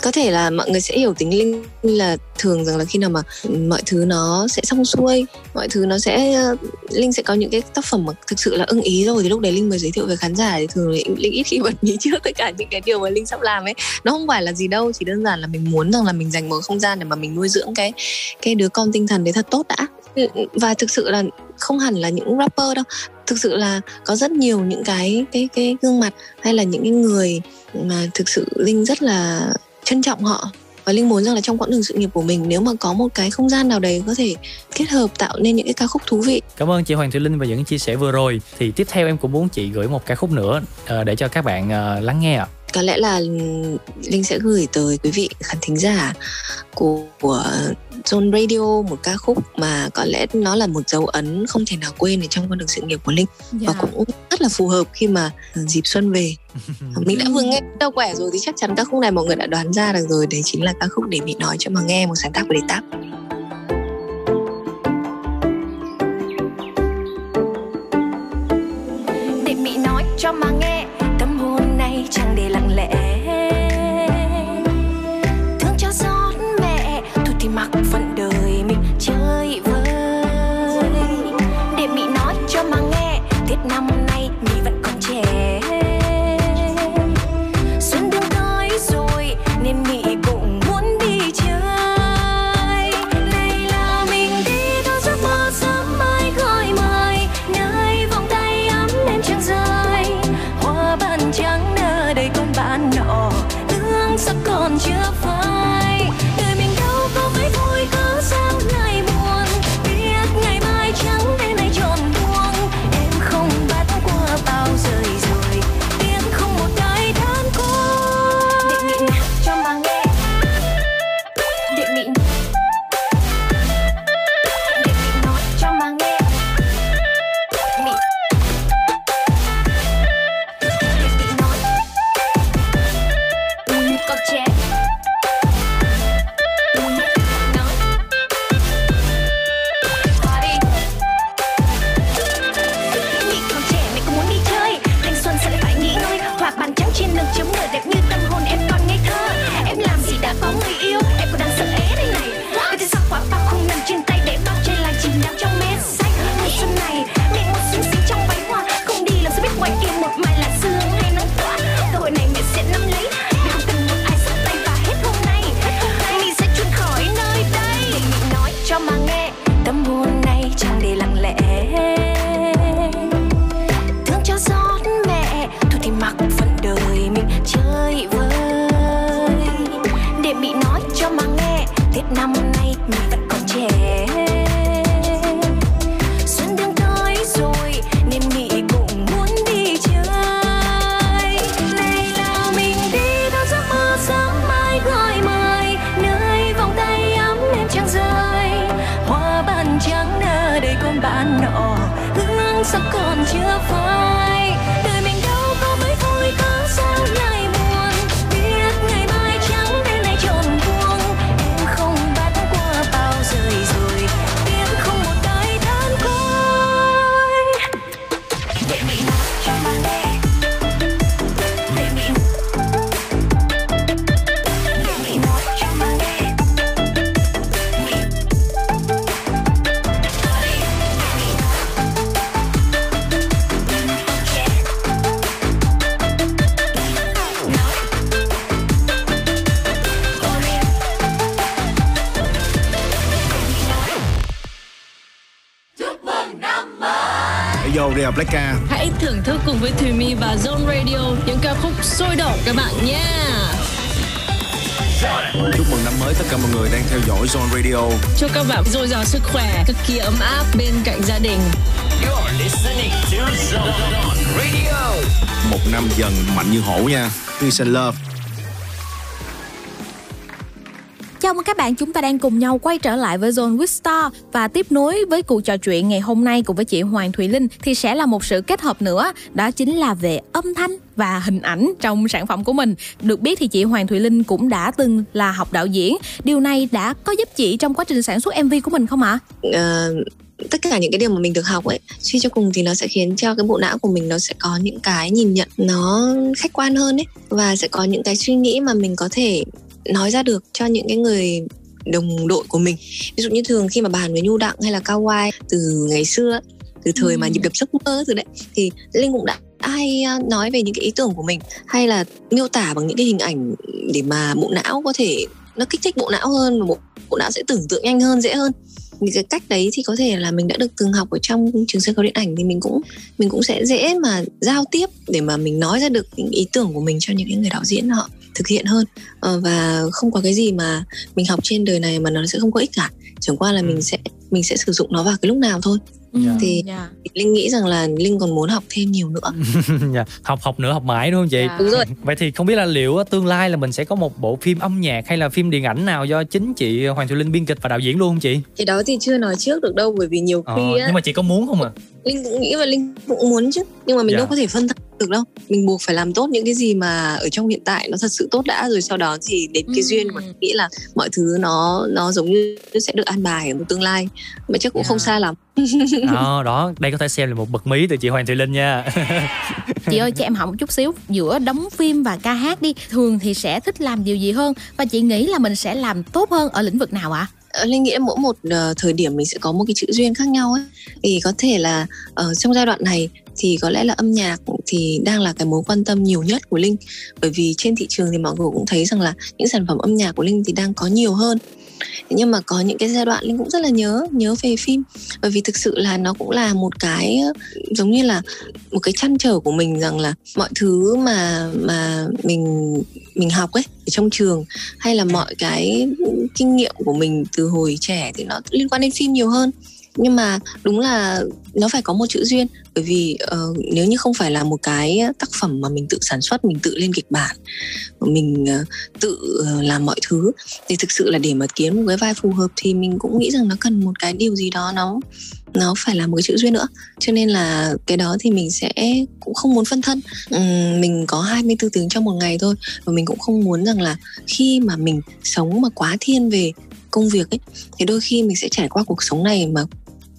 có thể là mọi người sẽ hiểu tính linh là thường rằng là khi nào mà mọi thứ nó sẽ xong xuôi, mọi thứ nó sẽ ờ, linh sẽ có những cái tác phẩm mà thực sự là ưng ý rồi. Thì lúc đấy linh mới giới thiệu với khán giả thì thường là linh ít khi bật mí trước tất cả những cái điều mà linh sắp làm ấy. Nó không phải là gì đâu, chỉ đơn giản là mình muốn rằng là mình dành một không gian để mà mình nuôi dưỡng cái cái đứa con tinh thần đấy thật tốt đã. Ừ, và thực sự là không hẳn là những rapper đâu. Thực sự là có rất nhiều những cái cái cái gương mặt hay là những cái người mà thực sự linh rất là trân trọng họ. Và linh muốn rằng là trong quãng đường sự nghiệp của mình, nếu mà có một cái không gian nào đấy có thể kết hợp tạo nên những cái ca khúc thú vị. Cảm ơn chị Hoàng Thùy Linh và những chia sẻ vừa rồi. Thì tiếp theo em cũng muốn chị gửi một ca khúc nữa ờ, Để cho các bạn ờ, lắng nghe ạ có lẽ là linh sẽ gửi tới quý vị khán thính giả của, của Zone Radio một ca khúc mà có lẽ nó là một dấu ấn không thể nào quên ở trong con đường sự nghiệp của linh. Và cũng rất là phù hợp khi mà dịp xuân về. Mình đã vừa nghe đâu quẻ rồi thì chắc chắn ca khúc này mọi người đã đoán ra được rồi. Đấy chính là ca khúc để bị nói cho mà nghe một sáng tác của đề táp. Để bị nói cho mà nghe chẳng để lặng lẽ. Là Blackka Hãy thưởng thức cùng với Thùy My và Zone Radio những ca khúc sôi động các bạn nha. Chúc mừng năm mới tất cả mọi người đang theo dõi Zone Radio Chúc các bạn dồi dào sức khỏe, cực kỳ ấm áp bên cạnh gia đình. You're listening to Zone Radio. Một năm dần mạnh như hổ nha Peace and love bạn, chúng ta đang cùng nhau quay trở lại với Zone with Star và tiếp nối với cuộc trò chuyện ngày hôm nay cùng với chị Hoàng Thùy Linh thì sẽ là một sự kết hợp nữa, đó chính là về âm thanh và hình ảnh trong sản phẩm của mình. Được biết thì chị Hoàng Thùy Linh cũng đã từng là học đạo diễn. Điều này đã có giúp chị trong quá trình sản xuất MV của mình không ạ? Ờ, tất cả những cái điều mà mình được học ấy suy cho cùng thì nó sẽ khiến cho cái bộ não của mình nó sẽ có những cái nhìn nhận nó khách quan hơn ấy và sẽ có những cái suy nghĩ mà mình có thể nói ra được cho những cái người đồng đội của mình. Ví dụ như thường khi mà bàn với nhu đặng hay là cao Wai từ ngày xưa từ thời mà nhịp đập giấc mơ từ đấy thì linh cũng đã hay ờ, nói về những cái ý tưởng của mình. Hay là miêu tả bằng những cái hình ảnh để mà bộ não có thể nó kích thích bộ não hơn và bộ, bộ não sẽ tưởng tượng nhanh hơn dễ hơn. Những cái cách đấy thì có thể là mình đã được từng học ở trong trường sân khấu điện ảnh thì mình cũng mình cũng sẽ dễ mà giao tiếp để mà mình nói ra được những ý tưởng của mình cho những cái người đạo diễn họ thực hiện hơn ờ, và không có cái gì mà mình học trên đời này mà nó sẽ không có ích cả chẳng qua là mình sẽ mình sẽ sử dụng nó vào cái lúc nào thôi thì linh nghĩ rằng là linh còn muốn học thêm nhiều nữa Dạ, học học nữa học mãi đúng không chị? Dạ. Đúng rồi. Vậy thì không biết là liệu tương lai là mình sẽ có một bộ phim âm nhạc hay là phim điện ảnh nào do chính chị Hoàng Thùy Linh biên kịch và đạo diễn luôn không chị? cái đó thì chưa nói trước được đâu bởi vì nhiều Ờ, khi á nhưng mà chị có muốn không ạ? Linh cũng nghĩ và linh cũng muốn chứ. Nhưng mà mình Dạ. đâu có thể phân thân được đâu. Mình buộc phải làm tốt những cái gì mà ở trong hiện tại nó thật sự tốt đã rồi sau đó thì đến cái duyên của mình nghĩ là mọi thứ nó nó giống như sẽ được an bài ở một tương lai. Mà chắc cũng không xa lắm. Đó, đó, đây có thể xem là một bậc mí từ chị Hoàng Thùy Linh nha. Chị ơi cho em hỏi một chút xíu. Giữa đóng phim và ca hát đi Thường thì sẽ thích làm điều gì hơn? Và chị nghĩ là mình sẽ làm tốt hơn ở lĩnh vực nào ạ? Ờ, Ờ, Linh nghĩ mỗi một uh, thời điểm mình sẽ có một cái chữ duyên khác nhau ấy. Thì có thể là ở trong giai đoạn này thì có lẽ là âm nhạc thì đang là cái mối quan tâm nhiều nhất của Linh. Bởi vì trên thị trường thì mọi người cũng thấy rằng là những sản phẩm âm nhạc của Linh thì đang có nhiều hơn nhưng mà có những cái giai đoạn linh cũng rất là nhớ nhớ về phim. Bởi vì thực sự là nó cũng là một cái, giống như là một cái chăn trở của mình rằng là mọi thứ mà mà mình mình học ấy, ở trong trường hay là mọi cái kinh nghiệm của mình từ hồi trẻ thì nó liên quan đến phim nhiều hơn nhưng mà đúng là nó phải có một chữ duyên. Bởi vì uh, nếu như không phải là một cái tác phẩm mà mình tự sản xuất mình tự lên kịch bản mình uh, tự uh, làm mọi thứ thì thực sự là để mà kiếm một cái vai phù hợp thì mình cũng nghĩ rằng nó cần một cái điều gì đó nó nó phải là một cái chữ duyên nữa. Cho nên là cái đó thì mình sẽ cũng không muốn phân thân. Ừm, mình có 24 tiếng trong một ngày thôi và mình cũng không muốn rằng là khi mà mình sống mà quá thiên về công việc ấy thì đôi khi mình sẽ trải qua cuộc sống này mà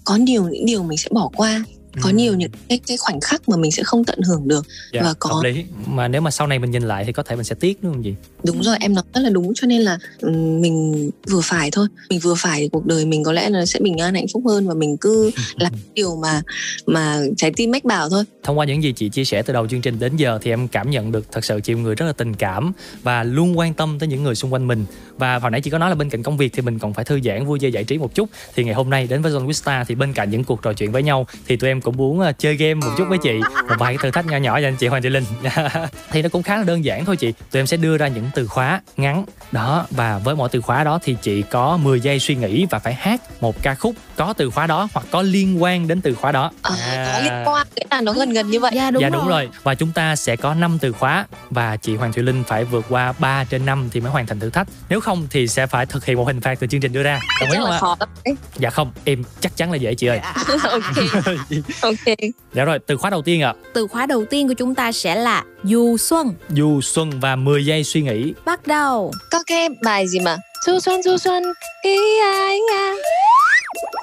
có nhiều những điều mình sẽ bỏ qua có nhiều những cái, cái khoảnh khắc mà mình sẽ không tận hưởng được Dạ, và có lý. Mà nếu mà sau này mình nhìn lại thì có thể mình sẽ tiếc đúng không chị? đúng rồi em nói rất là đúng cho nên là ừm, mình vừa phải thôi mình vừa phải thì cuộc đời mình có lẽ là sẽ bình an hạnh phúc hơn và mình cứ làm điều mà mà trái tim mách bảo thôi Thông qua những gì chị chia sẻ từ đầu chương trình đến giờ thì em cảm nhận được thật sự chị một người rất là tình cảm và luôn quan tâm tới những người xung quanh mình. Và hồi nãy chị có nói là bên cạnh công việc thì mình còn phải thư giãn vui chơi giải trí một chút. Thì ngày hôm nay đến với Zone with Star thì bên cạnh những cuộc trò chuyện với nhau thì tụi em cũng muốn ờ, chơi game một chút với chị. Một vài cái thử thách nhỏ nhỏ dành chị Hoàng Thị Linh. thì nó cũng khá là đơn giản thôi chị. Tụi em sẽ đưa ra những từ khóa ngắn. Đó và với mỗi từ khóa đó thì chị có 10 giây suy nghĩ và phải hát một ca khúc có từ khóa đó hoặc có liên quan đến từ khóa đó. Ờ, có liên quan nghĩa là nó gần gần như vậy. Dạ dạ đúng rồi. và chúng ta sẽ có 5 từ khóa và chị Hoàng Thùy Linh phải vượt qua 3 trên 5 thì mới hoàn thành thử thách. Nếu không thì sẽ phải thực hiện một hình phạt từ chương trình đưa ra. Đồng ý không là ạ? khó lắm đấy. Dạ không em chắc chắn là dễ chị ơi. Ok. Ok. Dạ rồi từ khóa đầu tiên ạ. Từ khóa đầu tiên của chúng ta sẽ là du xuân. Du xuân và 10 giây suy nghĩ. Bắt đầu. Có cái bài gì mà? Du xuân du xuân ý ai à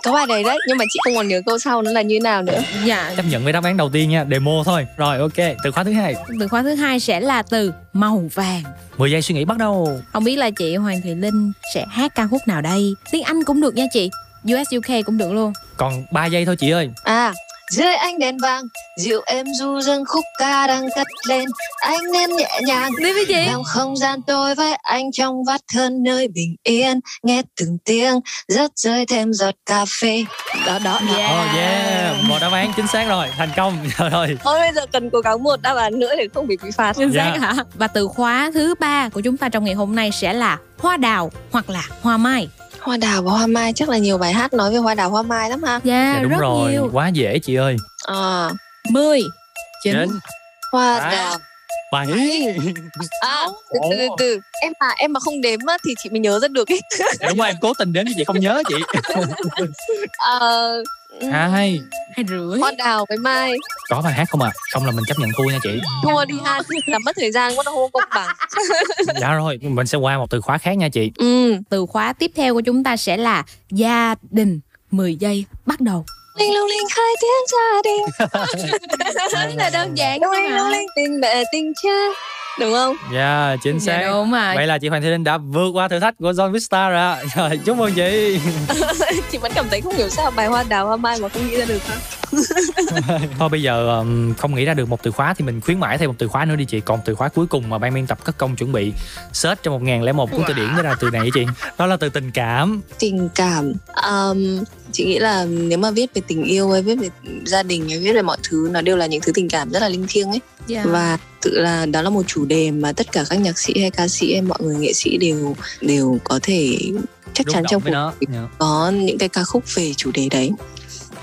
có bài đấy đấy nhưng mà chị không còn nhớ câu sau nó là như nào nữa. Dạ. Chấp nhận với đáp án đầu tiên nha demo thôi. Rồi ok từ khóa thứ hai. Từ khóa thứ hai sẽ là từ màu vàng. 10 giây suy nghĩ bắt đầu. Không biết là chị Hoàng Thùy Linh sẽ hát ca khúc nào đây? Tiếng Anh cũng được nha chị. US UK cũng được luôn. Còn 3 giây thôi chị ơi. À dưới ánh đèn vàng dịu êm du dương khúc ca đang cất lên. Anh nên nhẹ nhàng đi với chị. làm không gian tôi với anh trong vắt hơn nơi bình yên. Nghe từng tiếng rớt rơi thêm giọt cà phê. Đó đó đó. Oh yeah. Một đáp án chính xác rồi thành công. Dạ rồi thôi bây giờ cần cố gắng một đáp án nữa để không bị bị phạt. Chính Dạ. xác hả? Và từ khóa thứ ba của chúng ta trong ngày hôm nay sẽ là hoa đào hoặc là hoa mai hoa đào và hoa mai chắc là nhiều bài hát nói về hoa đào hoa mai lắm ha. Dạ, dạ đúng rất rồi nhiều. quá dễ chị ơi. À, 10 9 Chín. hoa À. đào. Bảy. À từ từ từ từ. Em mà em mà không đếm á, thì chị mới nhớ ra được. Ấy đúng rồi em cố tình đến chị không nhớ chị. Ờ, hai hai rưỡi. Hoa đào với mai. Có bài hát không à? Không là mình chấp nhận thua nha chị. Thua đi ha làm mất thời gian quá nó không công bằng. Dạ rồi mình sẽ qua một từ khóa khác nha chị. Ừ. từ khóa tiếp theo của chúng ta sẽ là gia đình 10 giây bắt đầu. Linh lung linh hai tiếng gia đình. Rất là đơn giản linh mà. lung linh tình mẹ tình cha đúng không dạ chính Dạ, xác đúng rồi. vậy là chị Hoàng Thị Linh đã vượt qua thử thách của John Vista rồi ạ. rồi chúc mừng chị chị vẫn cảm thấy không hiểu sao bài hoa đào hoa mai mà không nghĩ ra được ha thôi bây giờ không nghĩ ra được một từ khóa thì mình khuyến mãi thêm một từ khóa nữa đi chị. Còn từ khóa cuối cùng mà ban biên tập cất công chuẩn bị search trong một ngàn lẻ một cuốn từ điển mới ra từ này chị? Đó là từ tình cảm. Tình cảm. Um, chị nghĩ là nếu mà viết về tình yêu hay viết về gia đình hay viết về mọi thứ nó đều là những thứ tình cảm rất là linh thiêng ấy. Dạ. và tự là đó là một chủ đề mà tất cả các nhạc sĩ hay ca sĩ hay mọi người nghệ sĩ đều đều có thể chắc Rung chắn trong cuộc Dạ. có những cái ca khúc về chủ đề đấy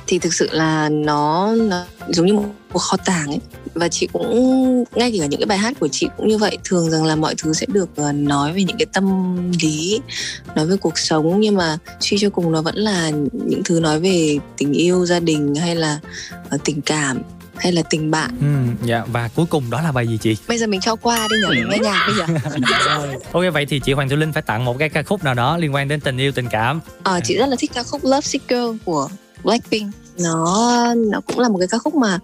thì thực sự là nó, nó giống như một, kho tàng ấy. Và chị cũng ngay cả những cái bài hát của chị cũng như vậy. Thường rằng là mọi thứ sẽ được ờ, nói về những cái tâm lý nói về cuộc sống. Nhưng mà suy cho cùng nó vẫn là những thứ nói về tình yêu gia đình hay là ờ, tình cảm hay là tình bạn. Ừ, dạ. Và cuối cùng đó là bài gì chị? Bây giờ mình cho qua đi nhờ nghe nhạc bây giờ ok vậy thì chị Hoàng Thị Linh phải tặng một cái ca khúc nào đó liên quan đến tình yêu tình cảm. Ờ, chị rất là thích ca khúc Love Sick Girl của Blackpink nó nó cũng là một cái ca khúc mà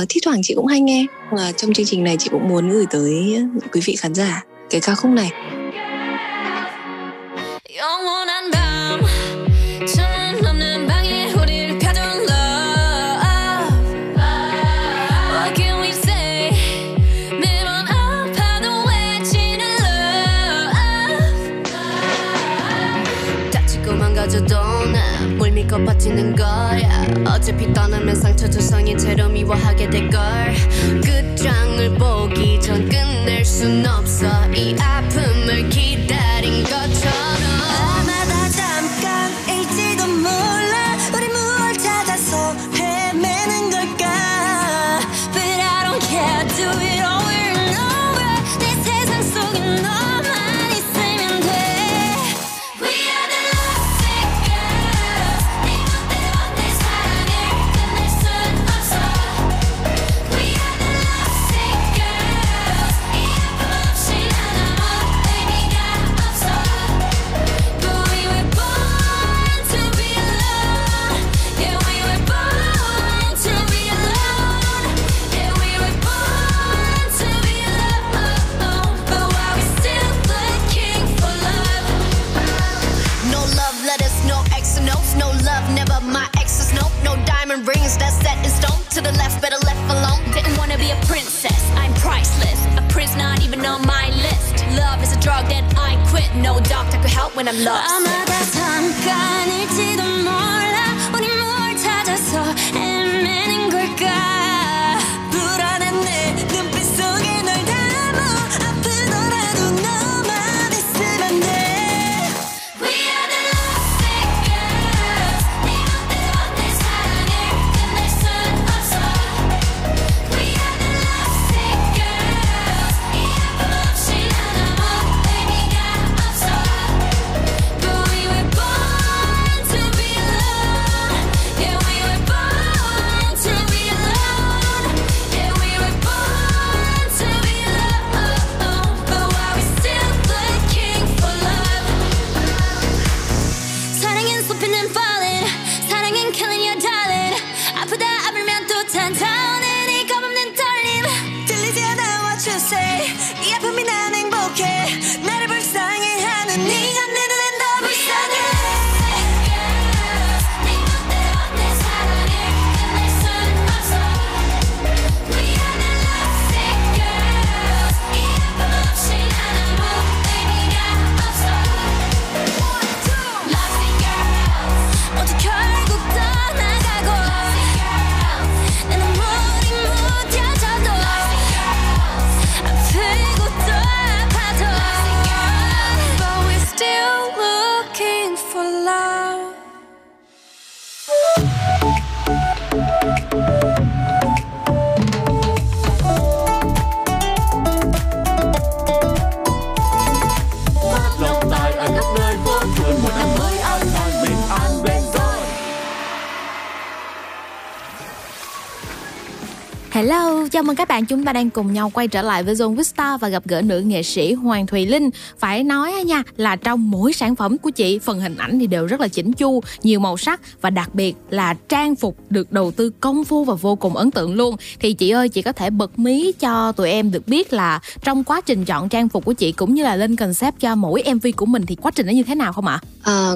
uh, thi thoảng chị cũng hay nghe và trong chương trình này chị cũng muốn gửi tới quý vị khán giả cái ca khúc này 영원한 밤 버티는 거야. 어차피 떠나면 상처 조성인 채로 미워하게 될걸. 끝장을 보기 전 끝낼 순 없어. 이 아픔을 기다린 것 No doctor could help when I'm lost. 아마 다 잠깐일지도 몰라. Calao Hello, chào mừng các bạn chúng ta đang cùng nhau quay trở lại với Zone Vista và gặp gỡ nữ nghệ sĩ Hoàng Thùy Linh. Phải nói nha là trong mỗi sản phẩm của chị, phần hình ảnh thì đều rất là chỉnh chu, nhiều màu sắc và đặc biệt là trang phục được đầu tư công phu và vô cùng ấn tượng luôn. Thì chị ơi, chị có thể bật mí cho tụi em được biết là trong quá trình chọn trang phục của chị cũng như là lên concept cho mỗi MV của mình thì quá trình nó như thế nào không ạ? À,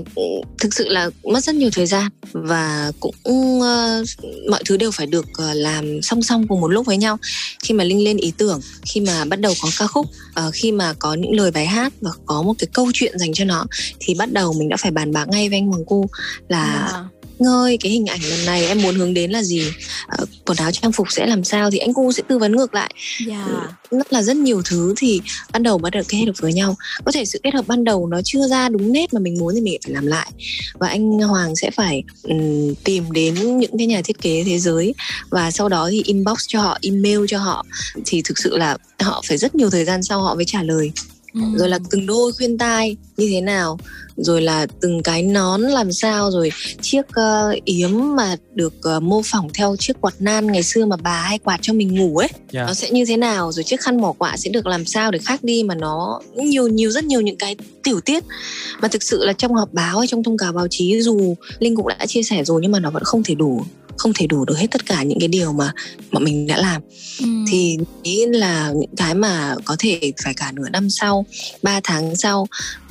thực sự là mất rất nhiều thời gian và cũng uh, mọi thứ đều phải được ờ, làm song song cùng một lúc với nhau. Khi mà linh lên ý tưởng, khi mà bắt đầu có ca khúc ờ, khi mà có những lời bài hát và có một cái câu chuyện dành cho nó, thì bắt đầu mình đã phải bàn bạc ngay với anh Hoàng Cu là dạ. "Anh ơi cái hình ảnh lần này em muốn hướng đến là gì? Ờ, quần áo trang phục sẽ làm sao thì anh cu sẽ tư vấn ngược lại. Dạ. rất là rất nhiều thứ thì ban đầu bắt đầu kết hợp với nhau. Có thể sự kết hợp ban đầu nó chưa ra đúng nét mà mình muốn thì mình phải làm lại. Và anh Hoàng sẽ phải ừm, tìm đến những cái nhà thiết kế thế giới và sau đó thì inbox cho họ email cho họ. Thì thực sự là họ phải rất nhiều thời gian sau họ mới trả lời rồi là từng đôi khuyên tai như thế nào? Rồi là từng cái nón làm sao? Rồi chiếc ờ, yếm mà được ờ, mô phỏng theo chiếc quạt nan ngày xưa mà bà hay quạt cho mình ngủ ấy Dạ. nó sẽ như thế nào? Rồi chiếc khăn mỏ quạ sẽ được làm sao để khác đi mà nó nhiều nhiều rất nhiều những cái tiểu tiết. Mà thực sự là trong họp báo hay trong thông cáo báo chí dù linh cũng đã chia sẻ rồi nhưng mà nó vẫn không thể đủ không thể đủ được hết tất cả những cái điều mà mà mình đã làm. Thì nghĩ là những cái mà có thể phải cả nửa năm sau 3 tháng sau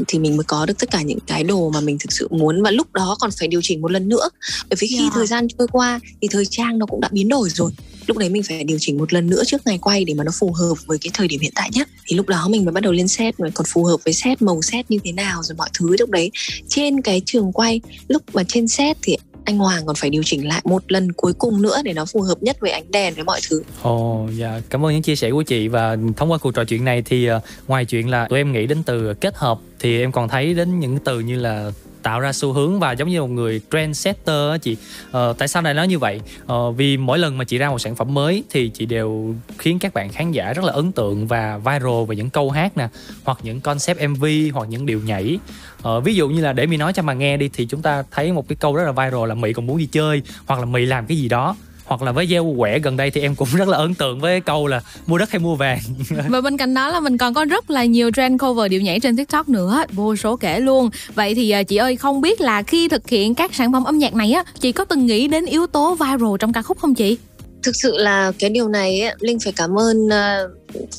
thì mình mới có được tất cả những cái đồ mà mình thực sự muốn và lúc đó còn phải điều chỉnh một lần nữa. Bởi vì khi Dạ. thời gian trôi qua thì thời trang nó cũng đã biến đổi rồi. Lúc đấy mình phải điều chỉnh một lần nữa trước ngày quay để mà nó phù hợp với cái thời điểm hiện tại nhất. Thì lúc đó mình mới bắt đầu lên set rồi còn phù hợp với set màu set như thế nào rồi mọi thứ lúc đấy. Trên cái trường quay lúc mà trên set thì anh Hoàng còn phải điều chỉnh lại một lần cuối cùng nữa để nó phù hợp nhất với ánh đèn với mọi thứ. Ồ, dạ, cảm ơn những chia sẻ của chị. Và thông qua cuộc trò chuyện này thì ờ, ngoài chuyện là tụi em nghĩ đến từ kết hợp thì em còn thấy đến những từ như là tạo ra xu hướng và giống như một người trendsetter á chị. Ờ, tại sao lại nói như vậy? Ờ, vì mỗi lần mà chị ra một sản phẩm mới thì chị đều khiến các bạn khán giả rất là ấn tượng và viral về những câu hát nè hoặc những concept mv hoặc những điệu nhảy. Ờ, ví dụ như là để mi nói cho mà nghe đi thì chúng ta thấy một cái câu rất là viral là mỹ còn muốn đi chơi hoặc là mỹ làm cái gì đó hoặc là với gieo quẻ gần đây thì em cũng rất là ấn tượng với câu là mua đất hay mua vàng Và bên cạnh đó là mình còn có rất là nhiều trend cover điệu nhảy trên TikTok nữa, vô số kể luôn. Vậy thì à, chị ơi không biết là khi thực hiện các sản phẩm âm nhạc này á, chị có từng nghĩ đến yếu tố viral trong ca khúc không chị? thực sự là cái điều này ấy, linh phải cảm ơn ờ,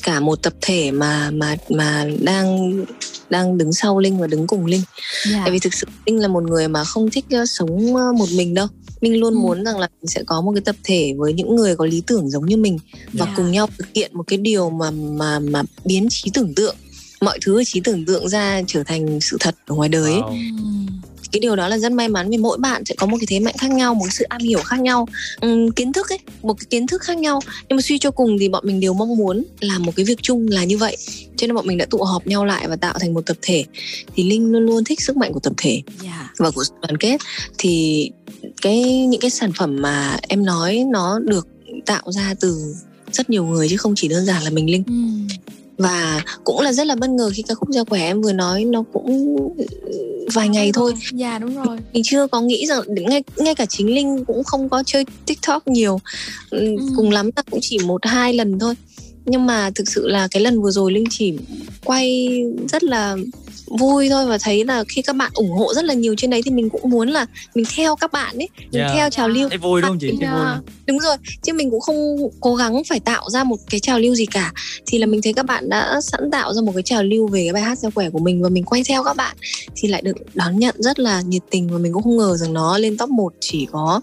cả một tập thể mà mà mà đang đang đứng sau linh và đứng cùng linh. Dạ. tại vì thực sự linh là một người mà không thích ờ, sống ờ, một mình đâu. Linh luôn muốn rằng là mình sẽ có một cái tập thể với những người có lý tưởng giống như mình và Dạ. cùng nhau thực hiện một cái điều mà mà mà biến trí tưởng tượng mọi thứ ở trí tưởng tượng ra trở thành sự thật ở ngoài đời ấy cái điều đó là rất may mắn vì mỗi bạn sẽ có một cái thế mạnh khác nhau một sự am hiểu khác nhau Ừm, kiến thức ấy một cái kiến thức khác nhau. Nhưng mà suy cho cùng thì bọn mình đều mong muốn làm một cái việc chung là như vậy. Cho nên bọn mình đã tụ họp nhau lại và tạo thành một tập thể. Thì linh luôn luôn thích sức mạnh của tập thể và của sự đoàn kết. Thì cái những cái sản phẩm mà em nói nó được tạo ra từ rất nhiều người chứ không chỉ đơn giản là mình linh và cũng là rất là bất ngờ khi ca khúc giao quẻ em vừa nói nó cũng vài ngày thôi. Dạ đúng rồi. Mình chưa có nghĩ rằng ngay ngay cả chính linh cũng không có chơi tiktok nhiều. Ừ, cùng lắm là cũng chỉ một hai lần thôi. Nhưng mà thực sự là cái lần vừa rồi linh chỉ quay rất là vui thôi và thấy là khi các bạn ủng hộ rất là nhiều trên đấy thì mình cũng muốn là mình theo các bạn ấy mình Dạ. theo trào lưu Thấy vui đúng không chị? Thấy vui không? đúng rồi chứ mình cũng không cố gắng phải tạo ra một cái trào lưu gì cả thì là mình thấy các bạn đã sẵn tạo ra một cái trào lưu về cái bài hát gieo quẻ của mình và mình quay theo các bạn thì lại được đón nhận rất là nhiệt tình và mình cũng không ngờ rằng nó lên top 1 chỉ có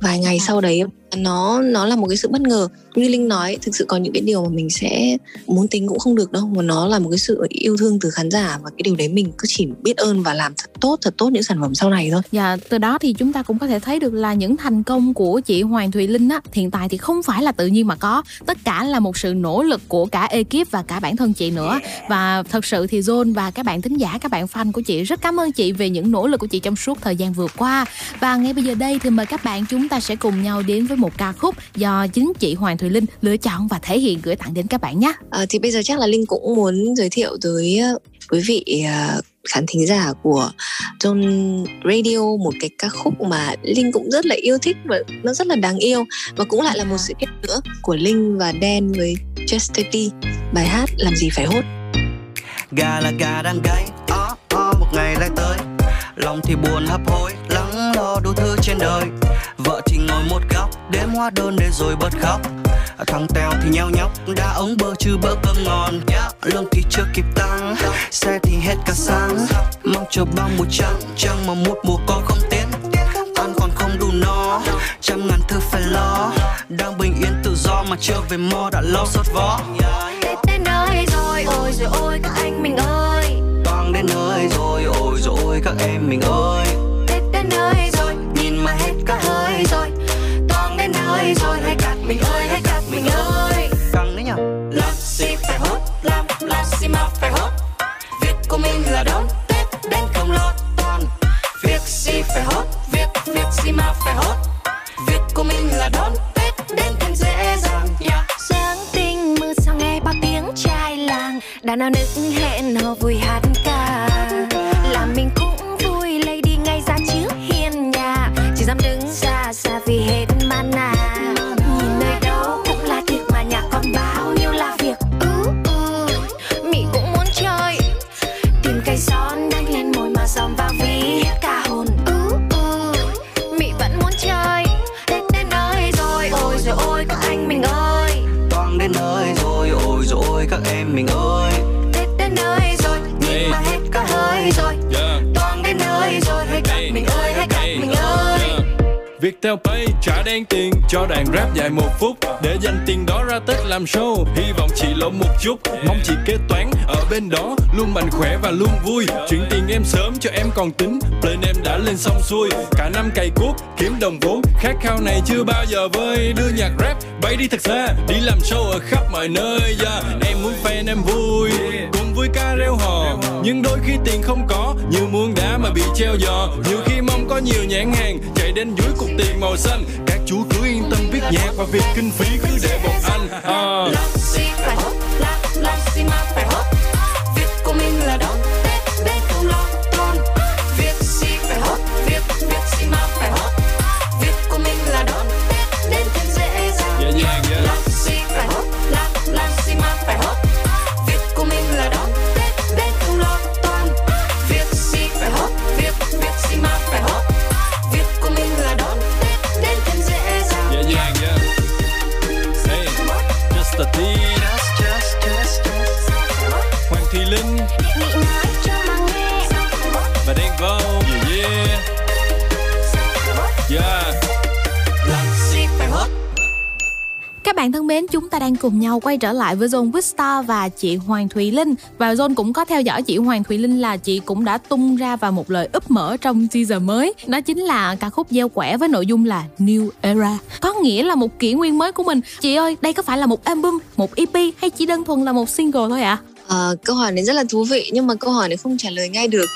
vài ngày sau đấy nó nó là một cái sự bất ngờ như linh nói thực sự có những cái điều mà mình sẽ muốn tính cũng không được đâu mà nó là một cái sự yêu thương từ khán giả và cái điều đấy mình cứ chỉ biết ơn và làm thật tốt thật tốt những sản phẩm sau này thôi Dạ, từ đó thì chúng ta cũng có thể thấy được là những thành công của chị Hoàng Thùy Linh á, hiện tại thì không phải là tự nhiên mà có, tất cả là một sự nỗ lực của cả ekip và cả bản thân chị nữa. Và thật sự thì John và các bạn thính giả, các bạn fan của chị rất cảm ơn chị về những nỗ lực của chị trong suốt thời gian vừa qua. Và ngay bây giờ đây thì mời các bạn chúng ta sẽ cùng nhau đến với một ca khúc do chính chị Hoàng Thùy Linh lựa chọn và thể hiện gửi tặng đến các bạn nhé. À, thì bây giờ chắc là Linh cũng muốn giới thiệu tới ờ, quý vị ờ, khán thính giả của John Radio một cái ca khúc mà Linh cũng rất là yêu thích và nó rất là đáng yêu. Và cũng lại là một sự kết nữa của Linh và Dan với Chester T. Bài hát làm gì phải hốt? Gà là gà đang gáy ó ó một ngày lại tới lòng thì buồn hấp hối, lắng lo đủ thứ trên đời. Vợ thì ngồi một góc đếm hóa đơn để rồi bật khóc. Thằng tèo thì nheo nhóc, đã ống bơ chứ bữa cơm ngon. Lương thì chưa kịp tăng, xe thì hết cả sáng. Mong chờ bao mùa trắng trăng mà một mùa con không tiến. Ăn còn không đủ no, trăm ngàn thứ phải lo. Đang bình yên tự do mà chưa về mo đã lo sốt vó. yeah. Khỏe và luôn vui. Chuyển tiền em sớm cho em còn tính. Plan em đã lên xong xuôi. Cả năm cày cuốc, kiếm đồng vốn. Khát khao này chưa bao giờ vơi. Đưa nhạc rap, bay đi thật xa. Đi làm show ở khắp mọi nơi, yeah. Em muốn fan em vui, Cùng vui ca reo hò. Nhưng đôi khi tiền không có, Như muôn đá mà bị treo giò. Nhiều khi mong có nhiều nhãn hàng, Chạy đến dưới cục tiền màu xanh. Các chú cứ yên tâm viết nhạc Và việc kinh phí cứ để bọn anh uh. Đang cùng nhau quay trở lại với Zone Vista và chị Hoàng Thùy Linh. Và Zone cũng có theo dõi chị Hoàng Thùy Linh là chị cũng đã tung ra vào một lời úp mở trong teaser mới. Đó chính là ca khúc gieo quẻ với nội dung là New Era. Có nghĩa là một kỷ nguyên mới của mình. Chị ơi, đây có phải là một album, một EP hay chỉ đơn thuần là một single thôi ạ? Ờ, câu hỏi này rất là thú vị nhưng mà câu hỏi này không trả lời ngay được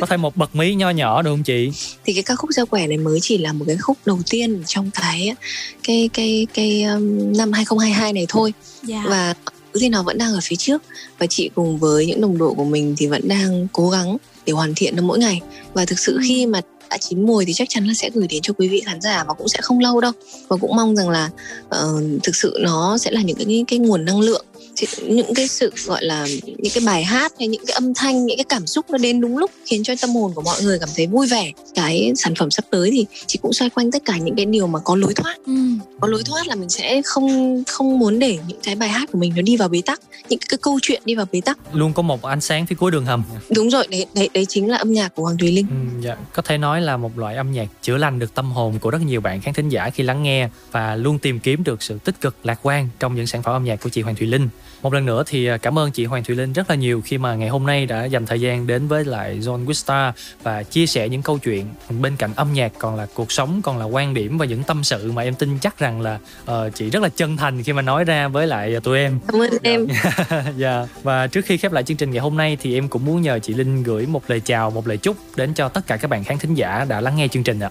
Có thêm một bật mí nho nhỏ được không chị? thì cái ca khúc gieo quẻ này mới chỉ là một cái khúc đầu tiên trong cái cái cái cái um, năm 2022 này thôi Dạ. và thì nó vẫn đang ở phía trước và chị cùng với những đồng đội của mình thì vẫn đang cố gắng để hoàn thiện nó mỗi ngày và thực sự khi mà đã chín mùi thì chắc chắn là sẽ gửi đến cho quý vị khán giả và cũng sẽ không lâu đâu và cũng mong rằng là ờ, thực sự nó sẽ là những cái cái nguồn năng lượng những cái sự gọi là những cái bài hát hay những cái âm thanh những cái cảm xúc nó đến đúng lúc khiến cho tâm hồn của mọi người cảm thấy vui vẻ. Cái sản phẩm sắp tới thì chị cũng xoay quanh tất cả những cái điều mà có lối thoát. Ừ. có lối thoát là mình sẽ không không muốn để những cái bài hát của mình nó đi vào bế tắc những cái câu chuyện đi vào bế tắc. Luôn có một ánh sáng phía cuối đường hầm. Đúng rồi đấy đấy đấy chính là âm nhạc của Hoàng Thùy Linh. Ừ, dạ. có thể nói là một loại âm nhạc chữa lành được tâm hồn của rất nhiều bạn khán thính giả khi lắng nghe và luôn tìm kiếm được sự tích cực lạc quan trong những sản phẩm âm nhạc của chị Hoàng Thùy Linh một lần nữa thì à, cảm ơn chị Hoàng Thùy Linh rất là nhiều khi mà ngày hôm nay đã dành thời gian đến với lại Zone Wistar và chia sẻ những câu chuyện bên cạnh âm nhạc còn là cuộc sống còn là quan điểm và những tâm sự mà em tin chắc rằng là uh, chị rất là chân thành khi mà nói ra với lại tụi em. Cảm ơn em. Dạ và trước khi khép lại chương trình ngày hôm nay thì em cũng muốn nhờ chị Linh gửi một lời chào một lời chúc đến cho tất cả các bạn khán thính giả đã lắng nghe chương trình ạ.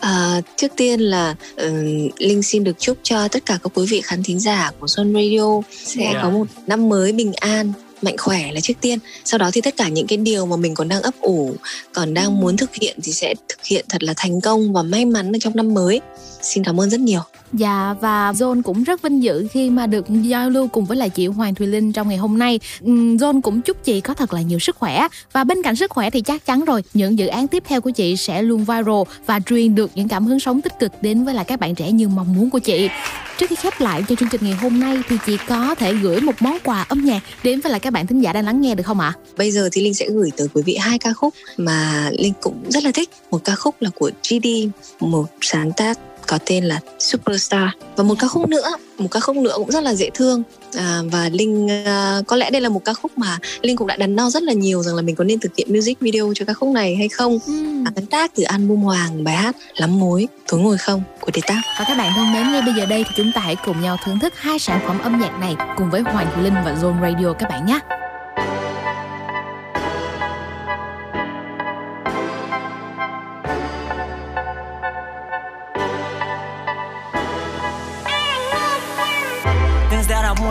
À, trước tiên là uh, Linh xin được chúc cho tất cả các quý vị khán thính giả của Zone Radio sẽ yeah. có một năm mới bình an mạnh khỏe là trước tiên. Sau đó thì tất cả những cái điều mà mình còn đang ấp ủ còn đang muốn thực hiện thì sẽ thực hiện thật là thành công và may mắn ở trong năm mới. Xin cảm ơn rất nhiều. Dạ và John cũng rất vinh dự khi mà được giao lưu cùng với lại chị Hoàng Thùy Linh trong ngày hôm nay. John cũng chúc chị có thật là nhiều sức khỏe. Và bên cạnh sức khỏe thì chắc chắn rồi những dự án tiếp theo của chị sẽ luôn viral và truyền được những cảm hứng sống tích cực đến với lại các bạn trẻ như mong muốn của chị. Trước khi khép lại cho chương trình ngày hôm nay thì chị có thể gửi một món quà âm nhạc đến với lại các bạn bạn thính giả đang lắng nghe được không ạ? Bây giờ thì Linh sẽ gửi tới quý vị hai ca khúc mà Linh cũng rất là thích. Một ca khúc là của GD, một sáng tác có tên là Superstar. Và một ca khúc nữa một ca khúc nữa cũng rất là dễ thương. À, và linh à, có lẽ đây là một ca khúc mà linh cũng đã đắn đo rất là nhiều rằng là mình có nên thực hiện music video cho ca khúc này hay không. À, sáng tác từ album hoàng bài hát lắm mối tối ngồi không của đề tác và các bạn thân mến ngay bây giờ đây thì chúng ta hãy cùng nhau thưởng thức hai sản phẩm âm nhạc này cùng với hoàng linh và zone radio các bạn nhé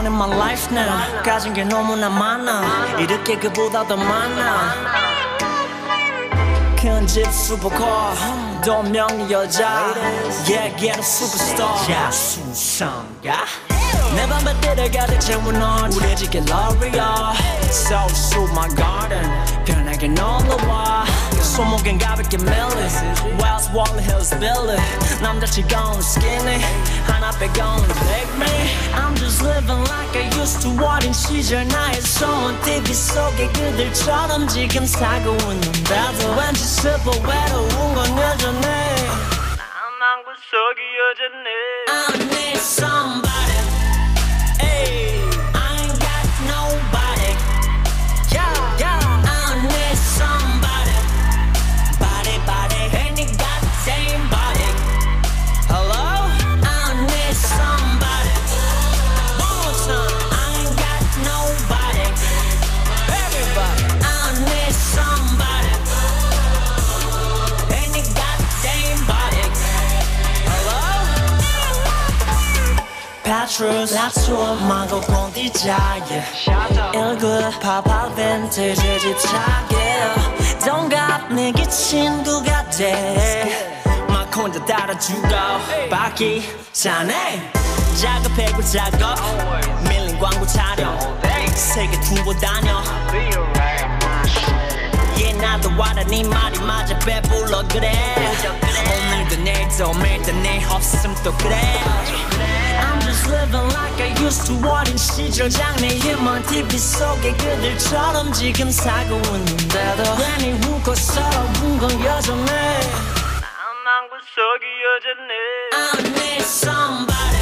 in my life now. 가진 게 너무나 많아. 이렇게 그보다 더 많아. 큰 집 슈퍼카 더 명의 여자. Yeah a superstar. 야수성가 내 밤에 가득 채운 넌 우리 집게 러리야 So so my garden 편하게 놀러와 손목엔 가볍게 밀리 Wells Wall Hills Billy 남자치고는 skinny 하나 빼고는 big me I'm just living like I used to 어린 시절 나의 소원 TV 속의 그들처럼 지금 살고 있는데도 왠지 슬퍼 외로운 건 여전히 나만 구석이 여전히 I need somebody Patrons 낮춤하고 공디자예 일굴 파파 빈티지 집착해 동갑 내게 친구가 돼막 혼자 따라주고 바퀴 자네 작업해고 작업 밀린 광고 촬영 세계 투어 다녀 얘 나도 와라 네 말이 맞아 배불러 그래 오늘도 내일도 매일도 내 없음 또 그래 just living like I used to 어린 시절 장래희망 TV 속의 그들처럼 지금 살고 있는데도 괜히 웃고 서러운 건 여전해 나만 구석이 여전해 I need somebody